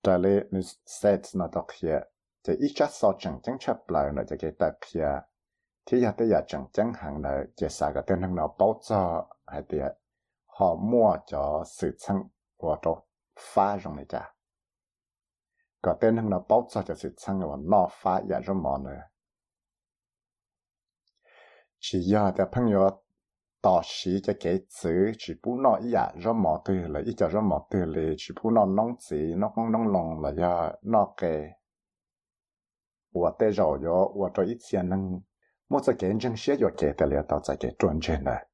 这里你 set 那到客。 thì ít chắc so chẳng chẳng chấp lại là cho cái ta pia thì giờ tới giờ chẳng chẳng hàng là chỉ sao cái tên hàng nào bảo cho hay tiệt, họ mua cho sự chân của đó phá rộng này cha có tên hàng nào bảo cho cho sự chân của nó phá giờ rồi mà nữa. Chỉ giờ cái. 我带绕哟，我这一天能，我这见证些要给得了，到再给转正了。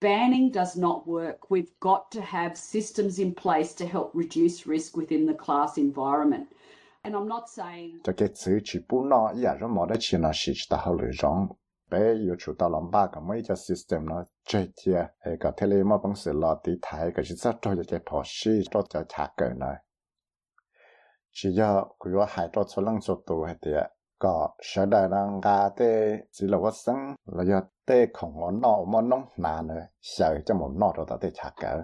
Banning does not work. We've got to have systems in place to help reduce risk within the class environment. And I'm not saying 这个词去不拿，也是没得去呢，是知道好内容。被有出到了八个每个 system 呢，这些那个 tele 么本事了地台个是这做一个跑西，做在查个呢。 chỉ cho cái loại hải cho số lăng số tù hết tiệt có sợ đại đang ga tê chỉ là vất sinh, là do tê không có nọ mà nông nàn nữa sợ cho một nọ rồi ta tê chả cỡ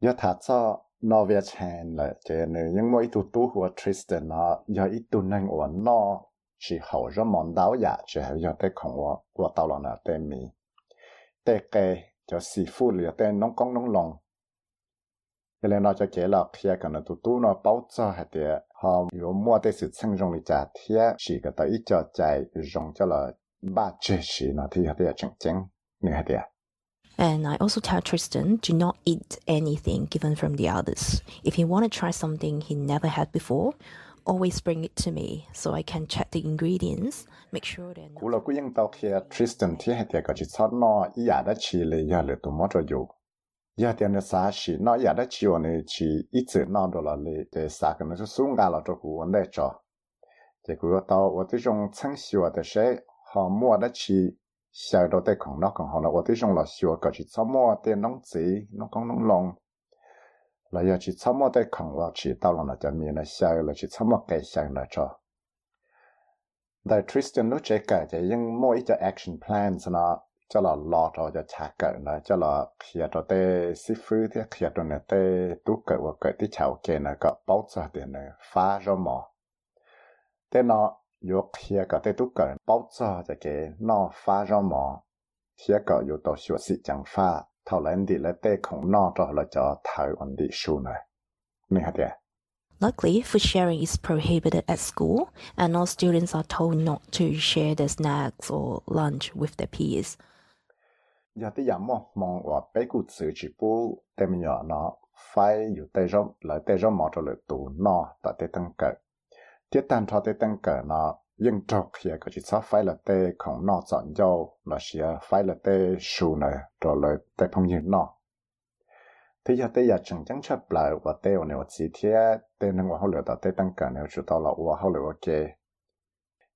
do thà cho nó về chèn là chế nữ nhưng mà ít tu tu của Tristan nó do ít tu năng của nó chỉ hầu ra món đáo giả chứ hậu do tê không có của tao là nó tê mi, tê kê cho sĩ phụ là tê nông công nông lòng cái này nó cho kế là khi cái nó tụ tụ nó bảo cho hay để họ có mua cái sự thành công lịch trả thì chỉ cái tới ít cho chạy dùng cho là ba chế sĩ nó thì hay để chân chân như hay để And I also tell Tristan to not eat anything given from the others. If he want to try something he never had before, always bring it to me so I can check the ingredients, make sure they're not. là cú yên tao khi Tristan thì hay để cái chỉ sót nó ý đã chỉ là giờ là tụ mất rồi giờ thì nó xả xỉ nó giờ đó chiều này chỉ ít chữ nó đó là lì để xả cái nó xuống ra là cho cụ vấn đề cho thì cụ tao 我这种称喜我的谁好摸得起小到在空那空好了我这种老喜我搞起草摸的弄子弄空弄弄 là giờ chỉ 草 mua tới khổng vào chỉ tao là nó cho mình là sao là chỉ 草 mua cái sao là cho đại Tristan lúc chơi cả thì nhưng mỗi cái action plans nó cho là lo cho cho chả cỡ là cho là khía cho tê xí phứ thì khía cho nè tê tú cỡ và cỡ tí chảo kê nè cỡ bao giờ thì nè phá ra mò tê nó yo khía cỡ tê tú cỡ bao giờ cho kê nó phá ra mò khía cỡ yo tổ sửa xí chẳng phá thảo lên đi lấy tê không nó cho là cho thảo ổn đi xu này nè hả tê Luckily, food sharing is prohibited at school, and all students are told not to share their snacks or lunch with their peers ะยกเขียก็เตตุกเกิดป้อจะจะเกนอฟ้าจมอเขียก็อยู่ตัวชัวสิจังฟ้าเท่าไรดีและเตของนอตัวเราจะถ่ายวันดีชูหน่อยนี่ฮะเดีย Luckily, food sharing is prohibited at school, and all students are told not to share their snacks or lunch with their peers. giờ tới giờ mò mong và bé cụ sự chỉ bố tem nhỏ nó phảiอยู่tay rong lại tay rong mò cho lại tù nó tại tay tăng cỡ tiết tan cho tay tăng cỡ nó nhưng trọc hiện có chỉ sao phải là tayของnó chọn dâu là sẽ phải là tay sù này rồi lại tay phong như nó thì giờ tay giờ chẳng chẳng chấp lại và tay ở nếu chỉ thiết tay năng vào lửa tay tăng cỡ nếu chủ tao là vào lửa ok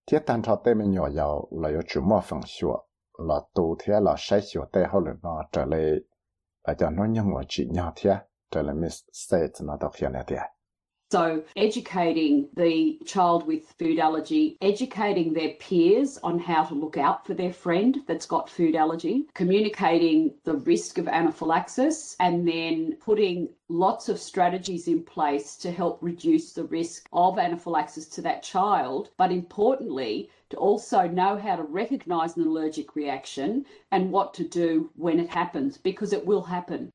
tiết tan cho tay mình nhỏ giàu là có chủ mua phần sửa là tù thế là sai sửa tay hậu lửa nó trở lại là cho nó nhân của chị nhau thế trở lại mistake nó đọc hiện này thế So, educating the child with food allergy, educating their peers on how to look out for their friend that's got food allergy, communicating the risk of anaphylaxis, and then putting lots of strategies in place to help reduce the risk of anaphylaxis to that child. But importantly, to also know how to recognize an allergic reaction and what to do when it happens, because it will happen.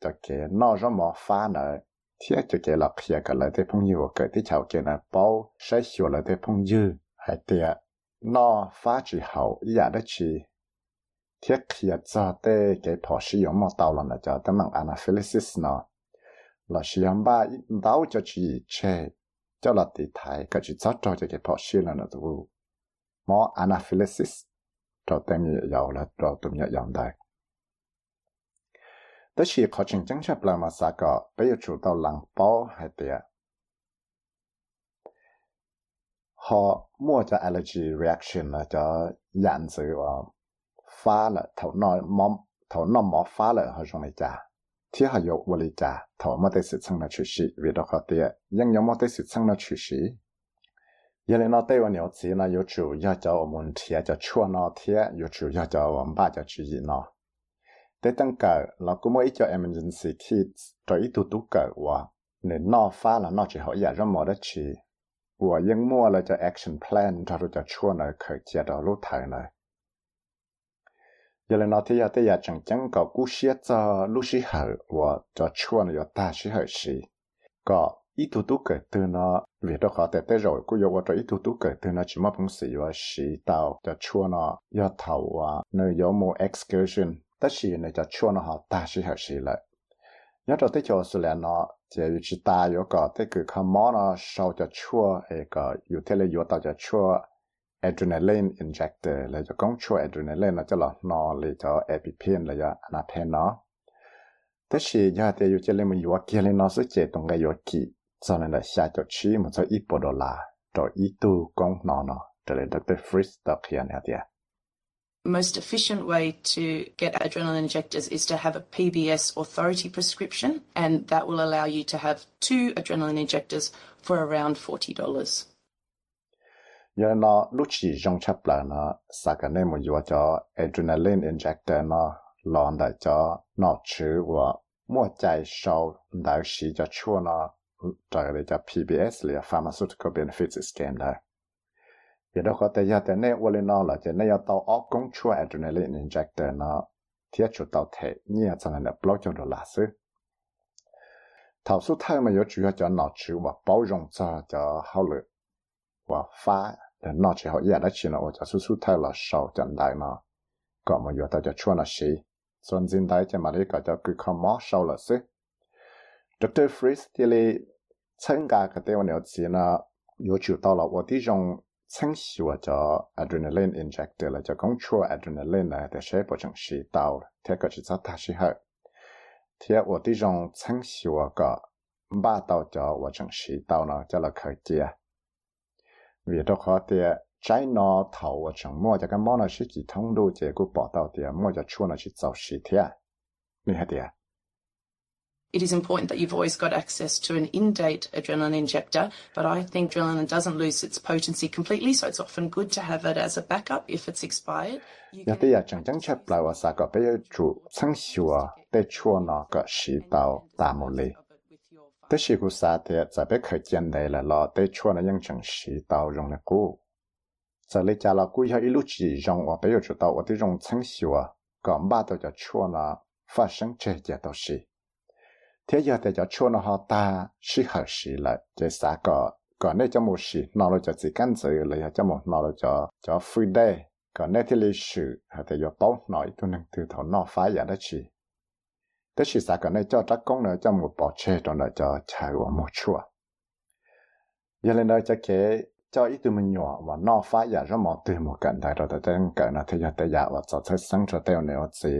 Cho cái nó rất mò phá nữa thì cho cái lọc khi cái lại thế phong nhiều cái tí chào kể là bao sẽ hiểu lại thế phong dư hay tiệt nó phá chỉ hậu ý đó chỉ thiết khi cho tê cái phò sử dụng một tàu là cho tấm bằng anaphylaxis nó là sử dụng ba đau cho chỉ chê cho là tỷ thái cái chỉ cho cho cái phò sử là nó tụ mò anaphylaxis cho tên nhiều giàu là cho tụi nhiều giàu đây แต่ชีขอจริงจังชับลามาสากะไปอยู่จุด到หลังป้อให้เตียพอมั่วจะ allergy reaction นะจะยันสื่อว่าฟ้าละเท่านอยมอมเท่านอมหมอฟ้าละเขาจงในจ่าที่เขาอยู่วลิจ่าเท่าไม่ได้สิทธิ์สังนาชุชีวิดเขาเตียยังยังไม่ได้สิทธิ์สังนาชุชียังเลยนอเตวันเหนียวจีนะอยู่จุ要叫我们贴就错那贴有主要叫我们爸就注意呢。แต่ตั้งเกิดเราก็ไม่จะ emergency kits ตัวอีตัวตุกเกิดว่าเนี่ยนอฟ้าแล้วนอจะเขาอยากจะหมดได้ชีว่ายังมั่วเราจะ action plan ถ้าเราจะช่วยหน่อ tới tăng cờ là cũng mới cho emergency kids cho tới tụ tụ cờ. Và nếu nó phá là nó chỉ hỏi giải ra mọi đất chỉ và những mua là cho action plan, cho rồi cho chua này khởi chia đó lúc thời này giờ là nó thấy dạ, tới giờ dạ chẳng chẳng có cú xia cho lúc xí hở. Và cho chua này ta xí hở xí. Có ít tụ tụ cờ từ nó, vì đó có tệ tới rồi cũng yêu cho ít tụ tụ cờ từ nó chỉ mất phong sĩ và sĩ tạo cho chua nó do thầu và nơi do mua excursion. 但是呢，就穿了哈，大是还是了。要找对桥是来呢，就去大有个对个看毛呢，少就穿那个有天嘞有到就穿 adrenaline injector 来就刚穿 adrenaline 呢，就了那里就 apipen 来呀，那片呢。但是要得有这里么有几嘞，那是这东个有几，咱们的下就去么就一波多啦，找一度工拿呢，这里的对 free stock 呀那点。Most efficient way to get adrenaline injectors is to have a PBS authority prescription, and that will allow you to have two adrenaline injectors for around $40. giờ nó lúc chỉ trong chấp là nó sa cái này một giờ cho adrenaline injector nó lon đại cho nó chữ và mua chạy sau đại sĩ cho chua nó trả cái cho PBS là pharmaceutical benefits scheme đây giờ đó có thể giờ thế này quên nó là thế này tàu ốc công chúa ở trên này lên injector nó thiết chủ tàu thể nhẹ cho nên là block cho đồ lá sư thảo số thay mà chủ yếu cho nó chịu và bao dung cho cho hậu lực, và phá, để nó chỉ họ giờ đó chỉ nó cho số số thay là sầu chẳng đại nó có mà yếu tao cho chua nó xí, xuân dính đại cho mà đi có cho cứ không mó sầu là sư Dr. Freeze thì là chân cả cái tiêu này chỉ là yếu chủ tao là ở dùng 种。清洗或者 adrenaline injector 啦，就讲出 adrenaline 咧，就系不正是到，睇个是做大时候，睇我啲种清洗我个把到就我正是到呢，就嚟可见，vì đó khó thì trái nó thầu và chẳng mua cho cái món nó sẽ chỉ thông đủ chỉ cũng bỏ đầu thì mua cho chua nó chỉ giàu xí thế, như thế It is important that you've always got access to an in-date adrenaline injector, but I think adrenaline doesn't lose its potency completely, so it's often good to have it as a backup if it's expired. ya te ya chẳng chẳng chấp lại wa sa có bây giờ chủ sang xua để chua nó có sĩ tàu ta một lì te sĩ của sa te za bé khởi chân đây là lo để chua nó yang chẳng sĩ tàu rong là cũ sa lấy cha là cũ ya ilu chỉ rong wa bây giờ chủ tàu wa te rong sang xua còn ba tàu cho chua nó phát sinh chế giờ tàu sĩ thế giờ thì cho chua nó họ ta sĩ hợp sĩ lại để sa có còn đây cho một sĩ nó là cho chỉ căn sự là cho một nó là cho cho free day còn nếu thì lịch sử hay thì do tốt nói tôi năng từ thầu nó phá giả đó chỉ thế sĩ sao còn nếu cho các công nữa cho một bỏ chế trong đó cho chạy vào một chùa. Giờ lên đây cho kế cho ít từ mình nhỏ và nó phá giả rất một từ một cận đại rồi tới tên cận là thì giờ tới giả và cho thấy sáng cho tao nếu gì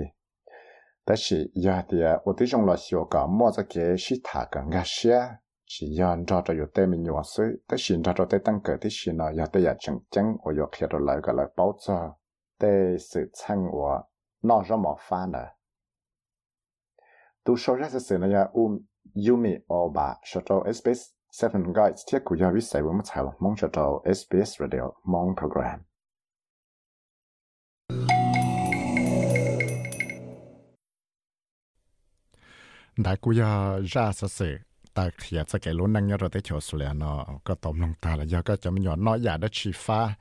但是有的我对上了小个么子个是他个个些，是要照着有对面元素，但是照着对当个的是呢，有的也真正我要看到来个来包着，对是称我那什么烦了。都说这是谁呢呀？我有没有把说到 SBS Seven Guides 贴古要比谁我们才了，蒙说到 SBS Radio 蒙 program。Đại cú ya ra sợ sơ ta khía sẽ cái luôn năng nhớ rồi tới chỗ số lẻ nó. Có tổng lòng ta là do có chấm nhỏ nó giả đã chi pha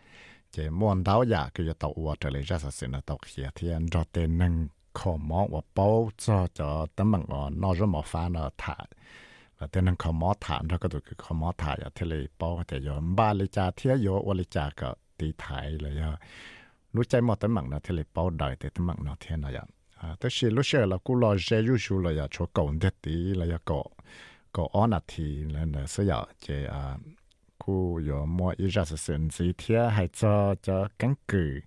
chỉ muốn đào giả cái tàu uo trở lại ra sợ sợ nó tàu khía. Thì anh rồi tên năng khó mỏ và bao cho cho tấm bằng nó nó rất mỏ pha nó thả. Và tên năng khó mỏ thả, nó có được cái khó mỏ thả giờ thế là bao thì giờ ba lý cha thế giờ và lý cha cả tí thái là giờ lúc chạy mỏ tấm bằng nó, thế lấy bao đời thì tấm bằng nó, thế nào giờ à tức là lúc xưa là cú lo dễ dụ dụ là ya cho cậu đứt tí là ya cậu có ổn à thì là nó sẽ có chế à cú có mua ít ra sự sinh gì thì hay cho cho căn cứ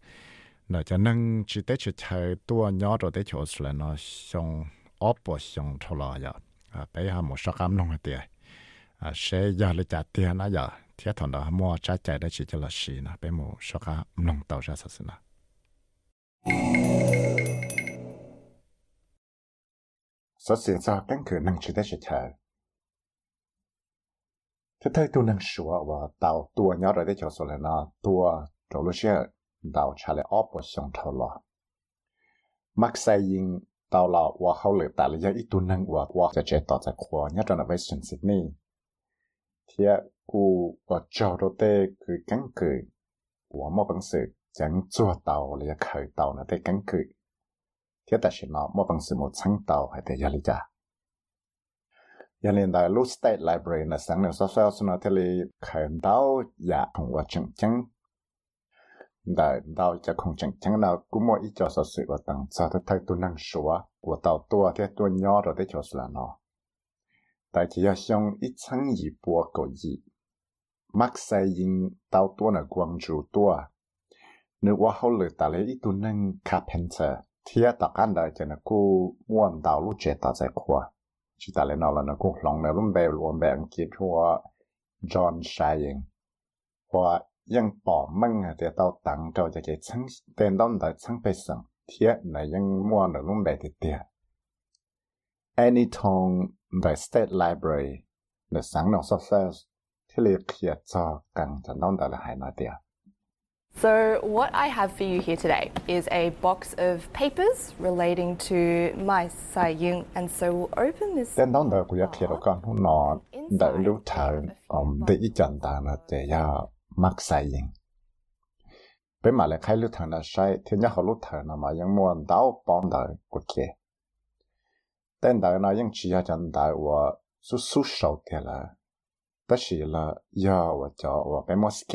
nó cho nên chỉ để cho chơi tua nhỏ rồi để cho là nó xong ốp và xong thôi là ya à bây giờ một số cam nông tiền à sẽ giờ lấy trả tiền nó giờ thì thằng đó mua trái trái để chỉ cho là xí nè. Bây một số cam nông tàu ra sự nè. số tiền cho căn cứ năng chỉ để cho chơi thế thấy tôi năng sửa và tạo tua nhỏ rồi để cho số là nó tua chỗ lúc xưa tạo trả lại ốp và xong thầu lo mắc sai yên tạo là và hậu lực tại là ít tôi năng và vàจะเจต่อจากขวาnhất là Western Sydney thìกูvà cho đồ tê cứ cắn cử và một bằng sự chẳng chua tàu là khởi tàu là tê cắn cử thế ta sẽ nó một bằng sự một sáng tạo hay thế giải lý cha giờ lên tại lúc state library là sáng nay sau sau sau nó thế là khởi đầu giả không có chứng chứng đại đầu cho không chứng chứng nào cũng mỗi ít cho sự sự và tăng cho thứ thay tu năng số của tàu tua thế tu nhỏ rồi thế cho là nó đại chỉ là xong ít sáng gì bùa cổ gì mắc sai yên tàu tua là quang chủ tua. Nếu quá hậu lực đại lấy ít tu năng carpenter thì tất cả đại cho nó cô muốn đào lúc trẻ ta sẽ qua chỉ ta lên nó là nó cũng lòng nó luôn bèo luôn bèo kia thua John Shine và ยังป่อมั่งอ่ะเดี๋ยวเราตั้งเราจะเกิดชั้งเต็นต้นแต่ชั้งไปสั่งเทียในยัง มั่วหรือลุ่มแบบเดีย Any tong the State Library หรือสังนอกซอฟต์ที่เรียกเขียนจอกันจะน้องแต่ละหายนาเดีย So, what I have for you here today is a box of papers relating to my Sai Yung, and so we'll open this. เต้นต้นเดี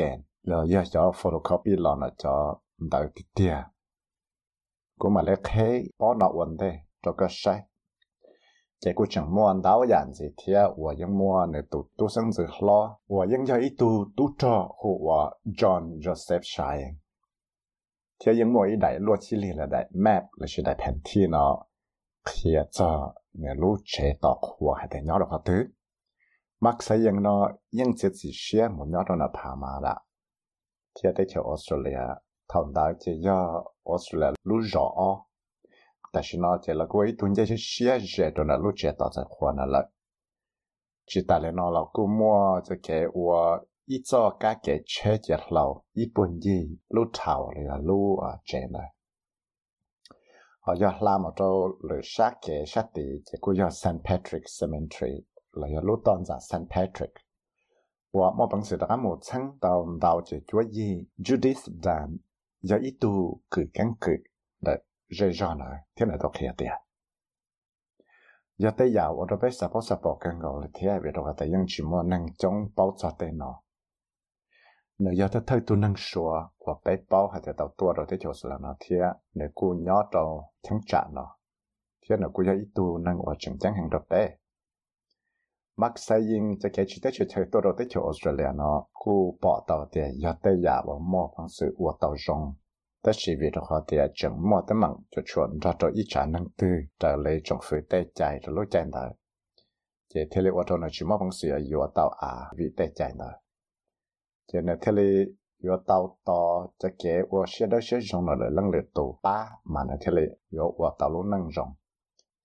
๋ย giờ giờ cho photocopy là nó cho đỡ cái tia cũng mà lấy khế bỏ nó vấn đề cho cái sai chỉ có chẳng mua ăn đau dạn gì thì và những mua này tụ tụ sinh dự lo. Và những cái ít tụ tụ cho của John Joseph Shine, thì những mua ít đại lúa chỉ là đại map là chỉ đại bản thi nó khi cho nè lúa chế tạo của hai đại nhỏ đó thứ. Mắc xây những nó những chỉ gì xe một nhỏ đó là thà mà đã. 了要叫 photocopy 了那叫đời cái tia cũng mà lại khai bỏ nó vấn đề cho cái sai 结果整摸到样子贴，我用摸那都都生子咯，我用着一都都着和我 John Joseph Shine，贴用摸一代落起来了代 map 了是代偏题呢，贴着那路车到我还得鸟了个头，มักใช้ยังเนาะยังจะสิเชียหมุนยอดนะพามาละเที่ยวได้เที่ยวออสเตรเลียท 我莫本事打木仓到到这作业，Judith Dan 要一度给干给来热热呢，天来都开的。要得呀，我这边啥包啥包干搞了，天别的话得用去么能种包抓的呢。你要得太多能说，我背包还得到多少的就是了呢，天你姑娘到听站了，天你姑要一度能我整整很多背。 và một bằng sự đã một tháng đầu đầu chỉ chúa gì Judith Dan do ít tu cử cắn cử để rơi ra này thế này đâu kia tiền giờ tới giờ tôi đã biết sắp sắp bỏ cái ngầu là thế về đó tại những chỉ muốn năng chống bảo cho tên nó nếu giờ tôi thấy tôi năng sửa và bé bảo hay là tàu tua rồi thế chỗ là nó thế nếu cô nhớ đầu thắng trả nó thế nếu cô giờ ít tu năng và chừng chẳng hàng được bé mắc sai yên cho cái chỉ tới chỗ chơi tôi rồi tới chỗ Australia nó cô bỏ tàu thì giờ tới giờ và mua phương sự của tàu rong 但是为的话，的整么的忙就全找着一家能对，找来政府带在的路站的，这天里我找那去么公司要约到啊，为带在的，这那天里约到到这个我写到写上了能力多八，嘛那天里约我到路能用，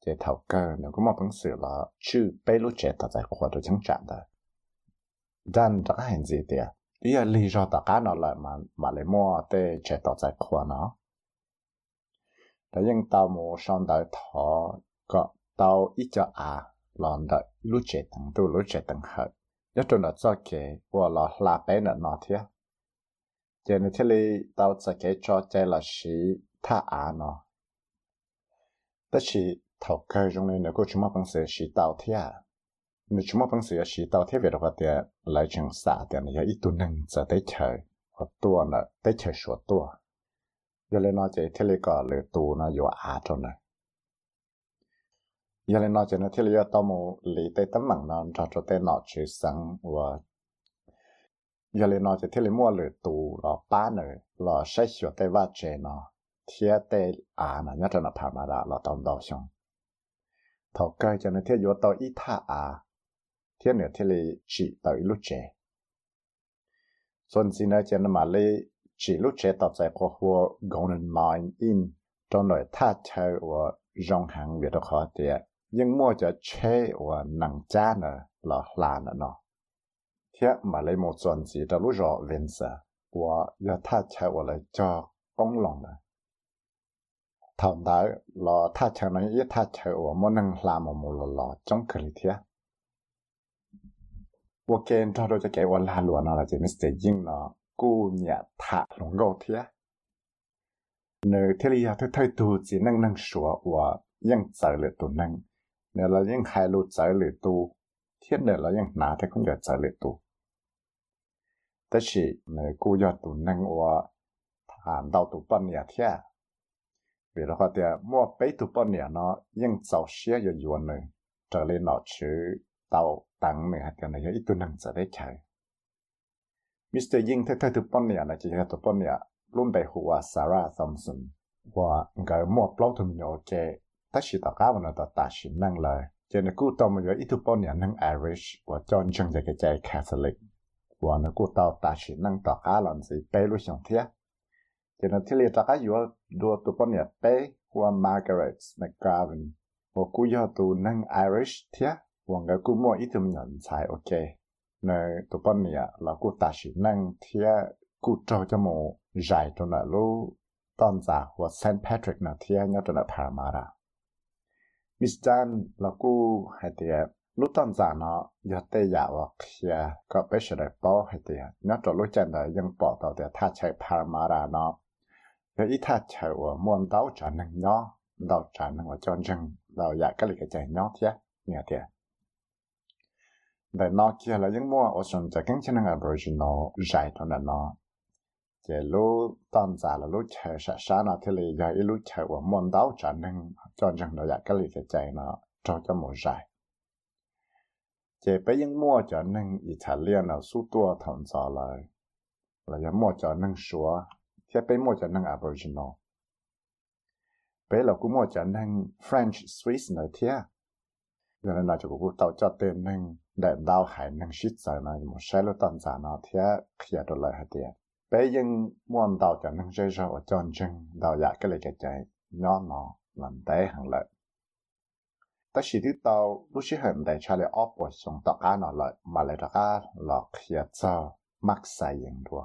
这头个那个么公司了，去北路站他在活着进站的，站这个很子的。ý là lý do tất cả nó lại mà mà lại mua để chế tạo giải khoa nó để những tàu mua sang đời thọ có tàu ít cho à lần đợi lúc chế tăng tu lúc chế tăng hết nhất trong đó cho cái và là là bé nữa nó thế cho nên thế li tàu cho cái cho chế là sĩ tha à nó đó chỉ thầu cơ trong này nó có chúng ta bằng sự sĩ tàu thế à 你什么本事要洗到特别的话的来成啥的呢？要一度能在得吃，和多呢得吃说多，原来呢在这里个了多呢有阿着呢。原来呢在那这里要到么离得等忙呢，找着得脑去生我。原来呢在这里莫了多了八呢，了筛选得挖掘呢，贴得阿呢，要着那爬嘛啦，了当到上。 thọ cái cho nên thế vô tao ít tha à thế nữa thế là chỉ tới lúc trẻ. Xuân sinh cho nên mà lấy chỉ lúc trẻ tập giải phó hồ golden mine in trong nội tha chơi và dòng hàng việt đó khó tiệt nhưng mua cho chế và nặng cha nữa là là nữa nó. Thế mà lấy một xuân gì đó lúc rõ vinh sợ và giờ tha chơi và lại cho công lòng nữa thằng đó là tha chơi nó ít tha chơi và muốn năng làm một một là trong cái thế 我跟他说就给我拉罗那了，就没在应了，姑娘他龙高铁。nơi thế li tôi thấy tu chỉ năng năng sửa và yang giải lệ tu năng nếu là yang hai lô giải lệ tu thiên này là yang nã thế không được giải lệ tu thế chỉ nơi cô giờ tu năng và hàn đào tu bao nhiêu Thế vì đó thì mua bấy tu bao nhiêu nó yang giàu xe giờ yuan này trở lên nó chứ tàu tăng mình hạt cái này ít tu năng sẽ đấy chạy Mr. Ying thấy thấy tụ bọn này là chỉ là tụ bọn này luôn bị hùa Sarah Thompson và người mua blog thùng nhỏ cái tất cả tất cả bọn nó ta chỉ năng lời cho nên cú tao mà ít tụ bọn này năng Irish và John Chung cái cái Catholic và nó cú tao ta chỉ năng tất cả làm gì bé lúc xong thế thì nó thiết liệt ra yếu đua tụ bọn nhà bé của Margaret McGavin và cú yếu tụ năng Irish thia và người cú mua ít thêm nhận sai ok nơi tụ bọn nhà là cú ta sĩ năng thia cú trâu cho mù giải cho nợ lô tôn giả của St. Patrick nợ thia nhớ cho nợ Paramara. Miss Dan là cú hay tiệt lu tạm giả nó giờ tê giả và kia có bé sẽ đại bỏ hay tiệt nó cho lúc chân đời dân bỏ tàu tiệt tha chạy Paramara nó Giờ ít tha chạy ở môn đau trả năng nhỏ đau trả năng ở cho chân đau giả cái lịch cái chạy nhỏ thế nghe thế đại nó kia là những mua ở trong cái kinh chân năng Aboriginal giải thôi là nó. Chỉ lúc tạm giả là lúc chờ sát sát nó thì là giờ lúc chờ ở môn đáo trả nên cho rằng nó cái lịch cái chạy nó cho cho một giải chỉ bây những mua cho nên Italia nó số tua thằng giả lại là những mua cho nên số thì bây mua chẳng năng Aboriginal bây là cũng mua chẳng năng French Swiss nữa thế cho nên là cho cũng tàu cho tên năng để đào hải năng shit giờ này một xe lô tận giả nó thì khi đó lại hạt tiền. Bây giờ muốn đào chẳng năng rơi ra ở trong chân đào giả cái này cái chạy nhỏ nó lần tế hàng lợi. Ta chỉ đi tàu, lúc chỉ hẳn để cho lại ốp của chúng ta cá nó lợi, mà lại ta là kia cho, mắc sai yên đùa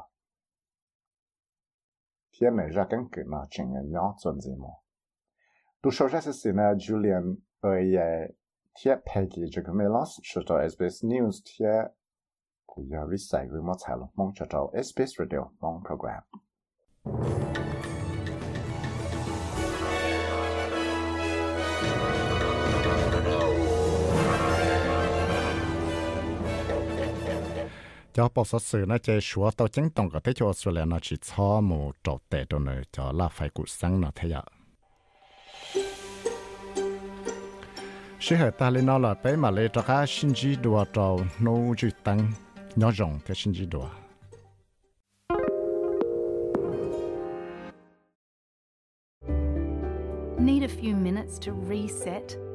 phía này ra cánh cửa nó chừng nhỏ chuẩn gì mà tu sau ra sẽ là Julian ở thiết Peggy cho cái mấy lát SBS News thiết của giờ vi sai với mong cho tàu SBS Radio mong program cho bộ số sự nó chơi chúa tàu chính tổng có thể cho Australia nó chỉ cho một trâu tệ đồ này cho là phải cụ sáng nó thế ạ sự hệ ta lên nó là bé mà lấy cho các sinh trí đùa trò nô chữ tăng nhỏ rộng cái sinh trí đùa Need a few minutes to reset?